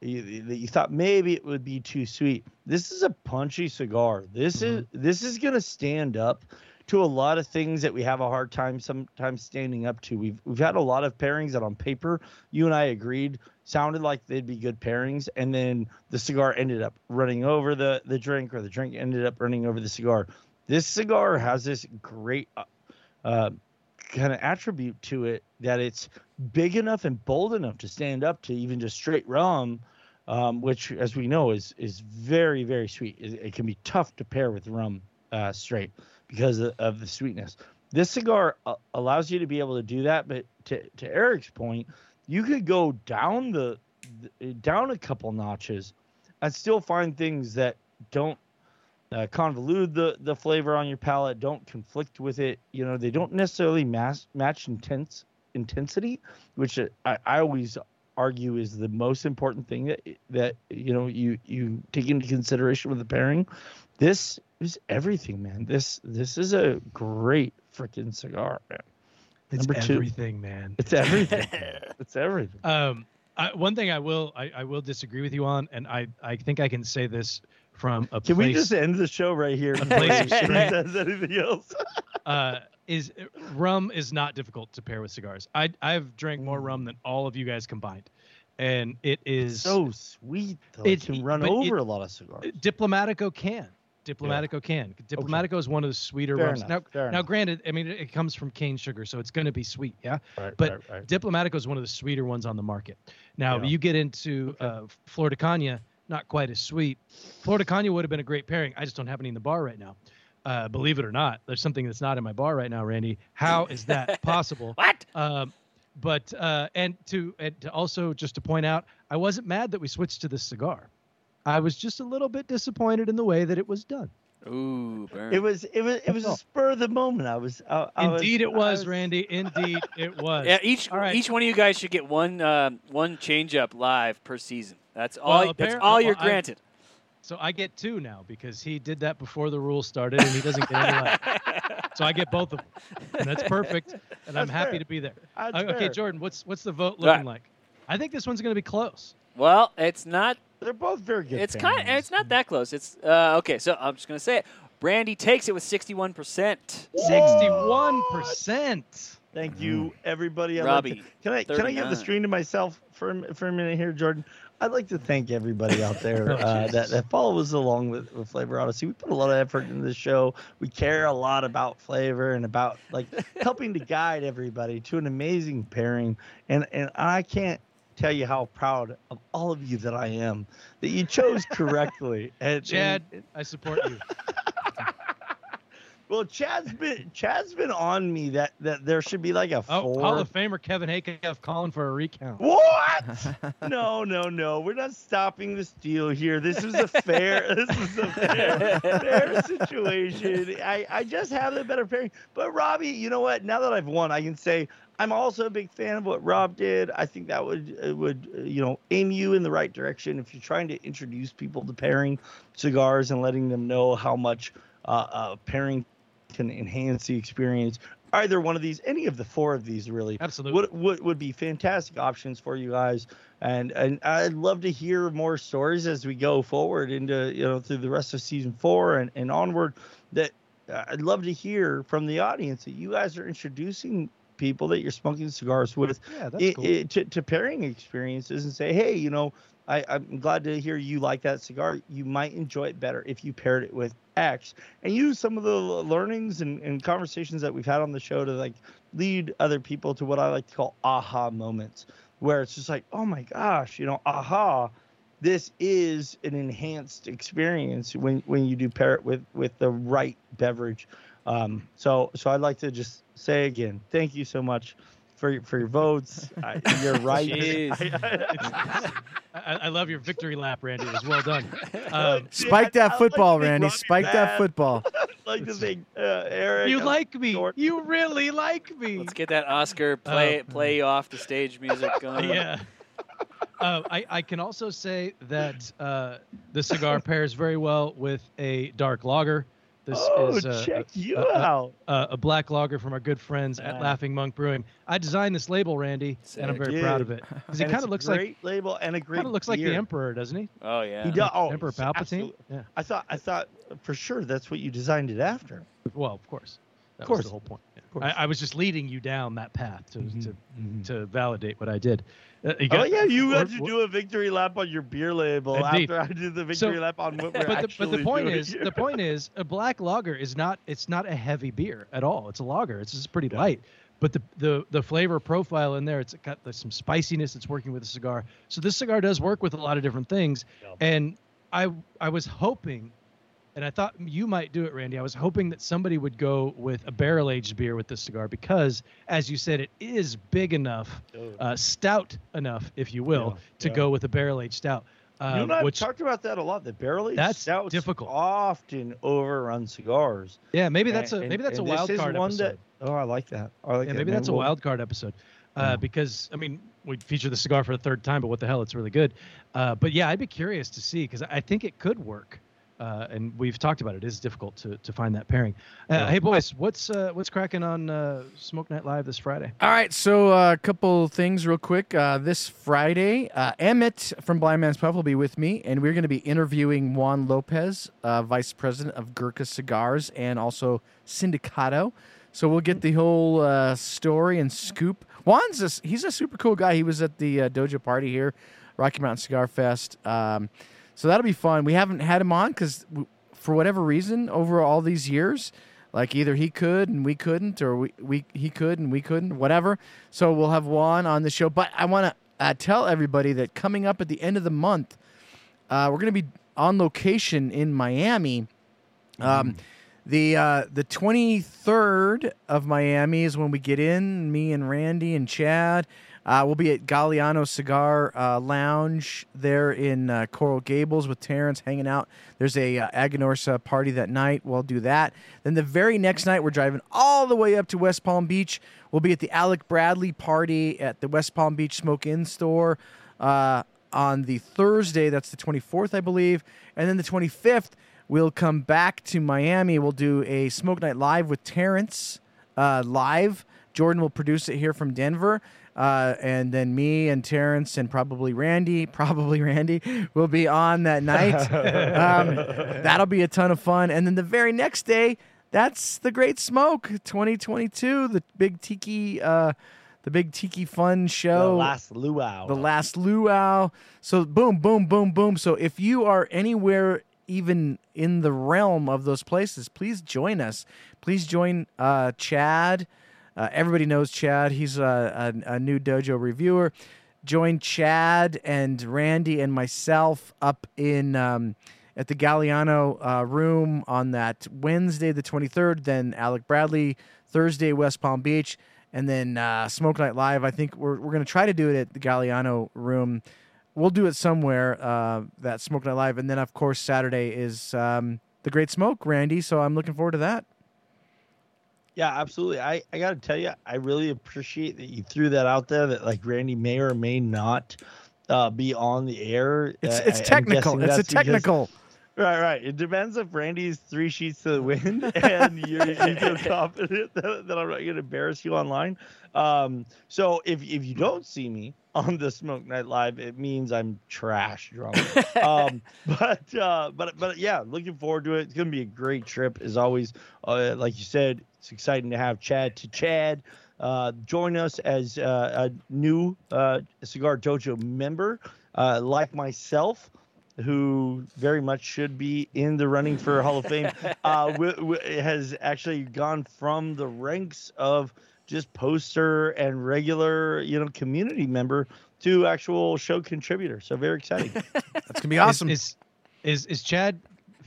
you, that you thought maybe it would be too sweet. This is a punchy cigar. This is this is gonna stand up to a lot of things that we have a hard time sometimes standing up to. We've we've had a lot of pairings that on paper you and I agreed sounded like they'd be good pairings, and then the cigar ended up running over the the drink, or the drink ended up running over the cigar. This cigar has this great uh, uh, kind of attribute to it that it's big enough and bold enough to stand up to even just straight rum, um, which, as we know, is is very very sweet. It, it can be tough to pair with rum uh, straight because of, of, the sweetness. This cigar uh, allows you to be able to do that, but to to Eric's point, you could go down the, the down a couple notches and still find things that don't uh, convolute the the flavor on your palate, don't conflict with it. You know, they don't necessarily mass, match intense intensity, which I, I always argue is the most important thing that that you know you you take into consideration with the pairing. This is everything, man. This this is a great freaking cigar, man. It's Number everything, two, man. It's everything. it's everything. Um, I, one thing I will I, I will disagree with you on, and I I think I can say this from a Can place, we just end the show right here? A place of says anything else. uh, is rum is not difficult to pair with cigars. I I've drank more rum than all of you guys combined, and it is it's so sweet. Though. It, it can run over it, a lot of cigars. Diplomatico can. Diplomatico yeah. can. Diplomatico okay. is one of the sweeter Fair rums. Enough. Now, Fair now, enough. granted, I mean it, it, comes from cane sugar, so it's going to be sweet, yeah. Right, but right, right. Diplomatico is one of the sweeter ones on the market. Now, Yeah. you get into Okay. uh, Flor de Caña, not quite as sweet. Flor de Caña would have been a great pairing. I just don't have any in the bar right now. Uh, believe it or not, there's something that's not in my bar right now, Randy. How is that possible? What? Um, but uh, and to and to also just to point out, I wasn't mad that we switched to this cigar. I was just a little bit disappointed in the way that it was done. Ooh, burn. It was it was it was a spur of the moment. I was. I, I was- Indeed, it I was, Randy. Indeed, it was. yeah, each All right. each one of you guys should get one uh, one change up live per season. That's all. Well, that's all you're well, granted. I, so I get two now because he did that before the rules started, and he doesn't get any so I get both of them, and that's perfect. And that's I'm happy fair. to be there. Okay. Jordan, what's what's the vote looking right. like? I think this one's going to be close. Well, it's not. They're both very good. It's kind. Of, it's not that close. It's uh, okay. So I'm just going to say it. Brandy takes it with 61%. 61%. Thank you, everybody. I'd like Robby, to- can I can I give the screen to myself for a, for a minute here, Jordan? I'd like to thank everybody out there Oh, uh, that, Jesus. that follows along with, with Flavor Odyssey. We put a lot of effort into the show. We care a lot about flavor and about like helping to guide everybody to an amazing pairing. And and I can't tell you how proud of all of you that I am that you chose correctly. and, Chad, and- I support you. well, Chad's been Chad's been on me that that there should be like a Oh, four. Hall of Famer Kevin Hakeff calling for a recount. What? no, no, no. We're not stopping the steal here. This is a fair. this is a fair, fair situation. I, I just have the better pairing. But Robby, you know what? Now that I've won, I can say I'm also a big fan of what Rob did. I think that would would uh, you know aim you in the right direction if you're trying to introduce people to pairing cigars and letting them know how much uh, uh, pairing can enhance the experience. Either one of these, any of the four of these, really Absolutely. would, would would be fantastic options for you guys and and I'd love to hear more stories as we go forward into you know through the rest of season four and, and onward that uh, I'd love to hear from the audience that you guys are introducing people that you're smoking cigars with Yeah, that's i- cool. i- to, to pairing experiences and say hey you know I, I'm glad to hear you like that cigar. You might enjoy it better if you paired it with X and use some of the learnings and, and conversations that we've had on the show to like lead other people to what I like to call aha moments, where it's just like, oh my gosh, you know, aha, this is an enhanced experience when when you do pair it with with the right beverage. Um, so so I'd like to just say again, thank you so much for your- for your votes. I, you're right. Jeez. I, I love your victory lap, Randy. It was well done. Um, Spike that football, to thank Randy. Robby Spike that football. Like to thank uh, Eric. you uh, like me. Jordan. You really like me. Let's get that Oscar play Oh. play off the stage music going. yeah. Uh, I, I can also say that uh, the cigar pairs very well with a dark lager. This oh, is uh, check you uh, uh, out. uh, a black lager from our good friends at Nice. Laughing Monk Brewing. I designed this label, Randy, and I'm Sick. very proud of it because it kind it's of a looks like great label and a great. kind of looks like the. Emperor, doesn't he? Oh yeah. He does. Oh, Emperor Palpatine. absolutely. Yeah. I thought. I thought for sure that's what you designed it after. Well, of course. That Of was the whole point. Yeah. course. I, I was just leading you down that path to Mhm, to, mhm. to validate what I did. Uh, you Oh yeah, you we're- got to do a victory lap on your beer label Indeed. after I did the So- victory lap on what we're but the, but the point doing is here. the point is a black lager is not it's not a heavy beer at all it's a lager it's just pretty Yeah. light but the, the the flavor profile in there it's got there's some spiciness it's working with the cigar so this cigar does work with a lot of different things Yeah. and i i was hoping and i thought you might do it randy i was hoping that somebody would go with a barrel aged beer with this cigar because as you said it is big enough uh, stout enough if you will Yeah, to yeah. go with a barrel aged stout you um, and I have which talked about that a lot. The barrel aged That's stouts difficult. often overrun cigars. yeah maybe that's a And- maybe that's a wild card one episode That, oh, I like that. I like Yeah, that. maybe that's a We'll- wild card episode. Uh, Yeah. Because I mean, we feature the cigar for the third time, but what the hell, it's really good. Uh, but yeah, I'd be curious to see because I think it could work. Uh, and we've talked about it. It is difficult to, to find that pairing. Uh, Yeah. Hey boys, what's uh, what's cracking on uh, Smoke Night Live this Friday? All right, so uh, a couple things real quick. Uh, this Friday, uh, Emmett from Blind Man's Puff will be with me, and we're going to be interviewing Juan Lopez, uh, Vice President of Gurkha Cigars and also Sindicato. So we'll get the whole uh, story and scoop. Juan's a, he's a super cool guy. He was at the uh, Dojo party here, Rocky Mountain Cigar Fest. Um, so that'll be fun. We haven't had him on because for whatever reason, over all these years, like either he could and we couldn't, or we, we he could and we couldn't, whatever. So we'll have Juan on the show. But I want to uh, tell everybody that coming up at the end of the month, uh, we're going to be on location in Miami. Um, the uh, the twenty third of Miami is when we get in. Me and Randy and Chad. Uh, we'll be at Galliano Cigar uh, Lounge there in uh, Coral Gables with Terrence hanging out. There's a uh, Aganorsa party that night. We'll do that. Then the very next night, we're driving all the way up to West Palm Beach. We'll be at the Alec Bradley party at the West Palm Beach Smoke Inn store uh, on the Thursday. That's the 24th, I believe. And then the 25th, we'll come back to Miami. We'll do a Smoke Night Live with Terrence uh, live. Jordan will produce it here from Denver. Uh, and then me and Terrence and probably Randy, probably Randy, will be on that night. um, that'll be a ton of fun. And then the very next day, that's the Great Smoke 2022, the big tiki, uh, the big tiki fun show. the last luau. the last luau. So boom, boom, boom, boom. So if you are anywhere even in the realm of those places, please join us. Please join uh, Chad. Uh, everybody knows Chad. He's a, a, a new dojo reviewer. Join Chad and Randy and myself up in um, at the Galliano uh, room on that Wednesday, the 23rd. Then Alec Bradley Thursday, West Palm Beach, and then uh, Smoke Night Live. I think we're we're gonna try to do it at the Galliano room. We'll do it somewhere uh, that Smoke Night Live, and then of course Saturday is um, the Great Smoke, Randy. So I'm looking forward to that. Yeah, absolutely. I, I got to tell you, I really appreciate that you threw that out there that like Randy may or may not uh, be on the air. It's Uh, it's I- technical. It's a that's because- technical. Right, right. It depends if Randy's three sheets to the wind and you, you feel confident that, that I'm not going to embarrass you online. Um, so if if you don't see me on the Smoke Night Live, it means I'm trash drunk. um, but uh, but but yeah, looking forward to it. It's going to be a great trip as always. Uh, like you said, it's exciting to have Chad to Chad. Uh, join us as uh, a new uh, Cigar Dojo member, uh, like myself who very much should be in the running for Hall of Fame, uh, w- w- has actually gone from the ranks of just poster and regular, you know, community member to actual show contributor. So very exciting. That's gonna be awesome. Is is is, is Chad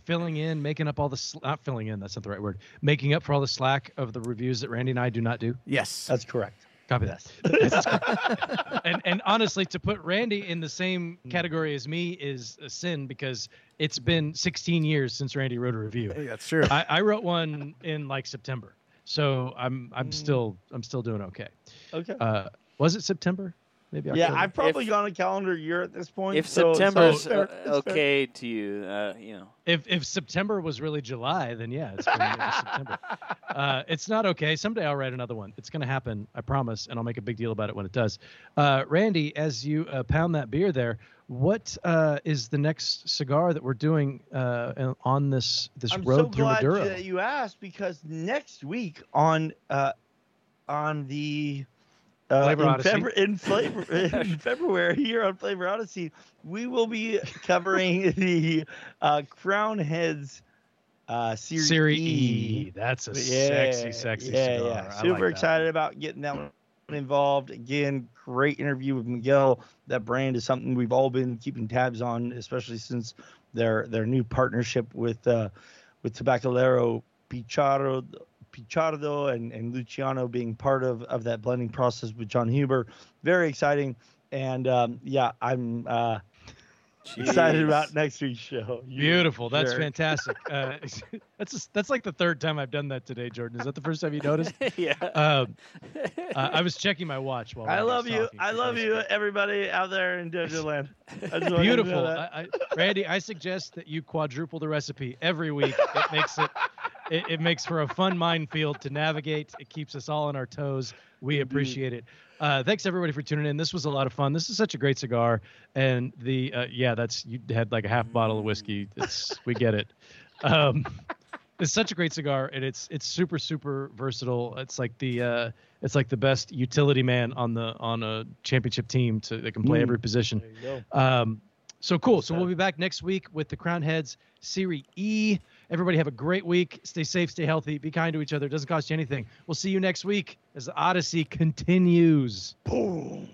filling in, making up all the sl- not filling in? That's not the right word. Making up for all the slack of the reviews that Randy and I do not do. yes. That's correct. Copy that. and and honestly, to put Randy in the same Hmm. category as me is a sin because it's been 16 years since Randy wrote a review. Hey, that's true. I, I wrote one in like September, so I'm I'm Mm. still I'm still doing okay. Okay. Uh, was it September? Maybe Yeah, I've probably If- gone a calendar year at this point. If so- so September's it's fair, uh, it's fair. okay to you, uh, you know. If if September was really July, then yeah, it's been it was September. Uh, it's not okay. Someday I'll write another one. It's going to happen. I promise, and I'll make a big deal about it when it does. Uh, Randy, as you uh, pound that beer there, what uh, is the next cigar that we're doing uh, on this this I'm road so through glad Maduro? that you asked because next week on uh, on the uh, in. Febru- in flavor in February here on Flavor Odyssey, we will be covering the uh, Crowned Heads uh, Series, Series E. E. That's a sexy, sexy yeah, cigar. Yeah, super like excited one. about getting that one involved. Again, great interview with Miguel. That brand is something we've all been keeping tabs on, especially since their their new partnership with uh, with Tabacalero Pichardo, Pichardo and, and Luciano being part of, of that blending process with Jon Huber. Very exciting. And um, yeah, I'm uh, excited about next week's show. You Beautiful. That's jerk. fantastic. Uh, that's just, that's like the third time I've done that today, Jordan. Is that the first time you noticed? yeah. Um, uh, I was checking my watch while I Randy was love you. I love you, everybody out there in Dojo Land. I just want you to know Beautiful. I, I, Randy, I suggest that you quadruple the recipe every week. It makes it, it it makes for a fun minefield to navigate. It keeps us all on our toes. We appreciate it. Uh, thanks everybody for tuning in. This was a lot of fun. This is such a great cigar, and the uh, yeah, that's you had like a half bottle of whiskey. It's we get it. Um, it's such a great cigar, and it's it's super super versatile. It's like the uh, it's like the best utility man on the on a championship team to that can play Mm. every position. There you go. Um, so cool. So we'll be back next week with the Crowned Heads Series E. Everybody have a great week. Stay safe, stay healthy, be kind to each other. It doesn't cost you anything. We'll see you next week as the Odyssey continues. Boom.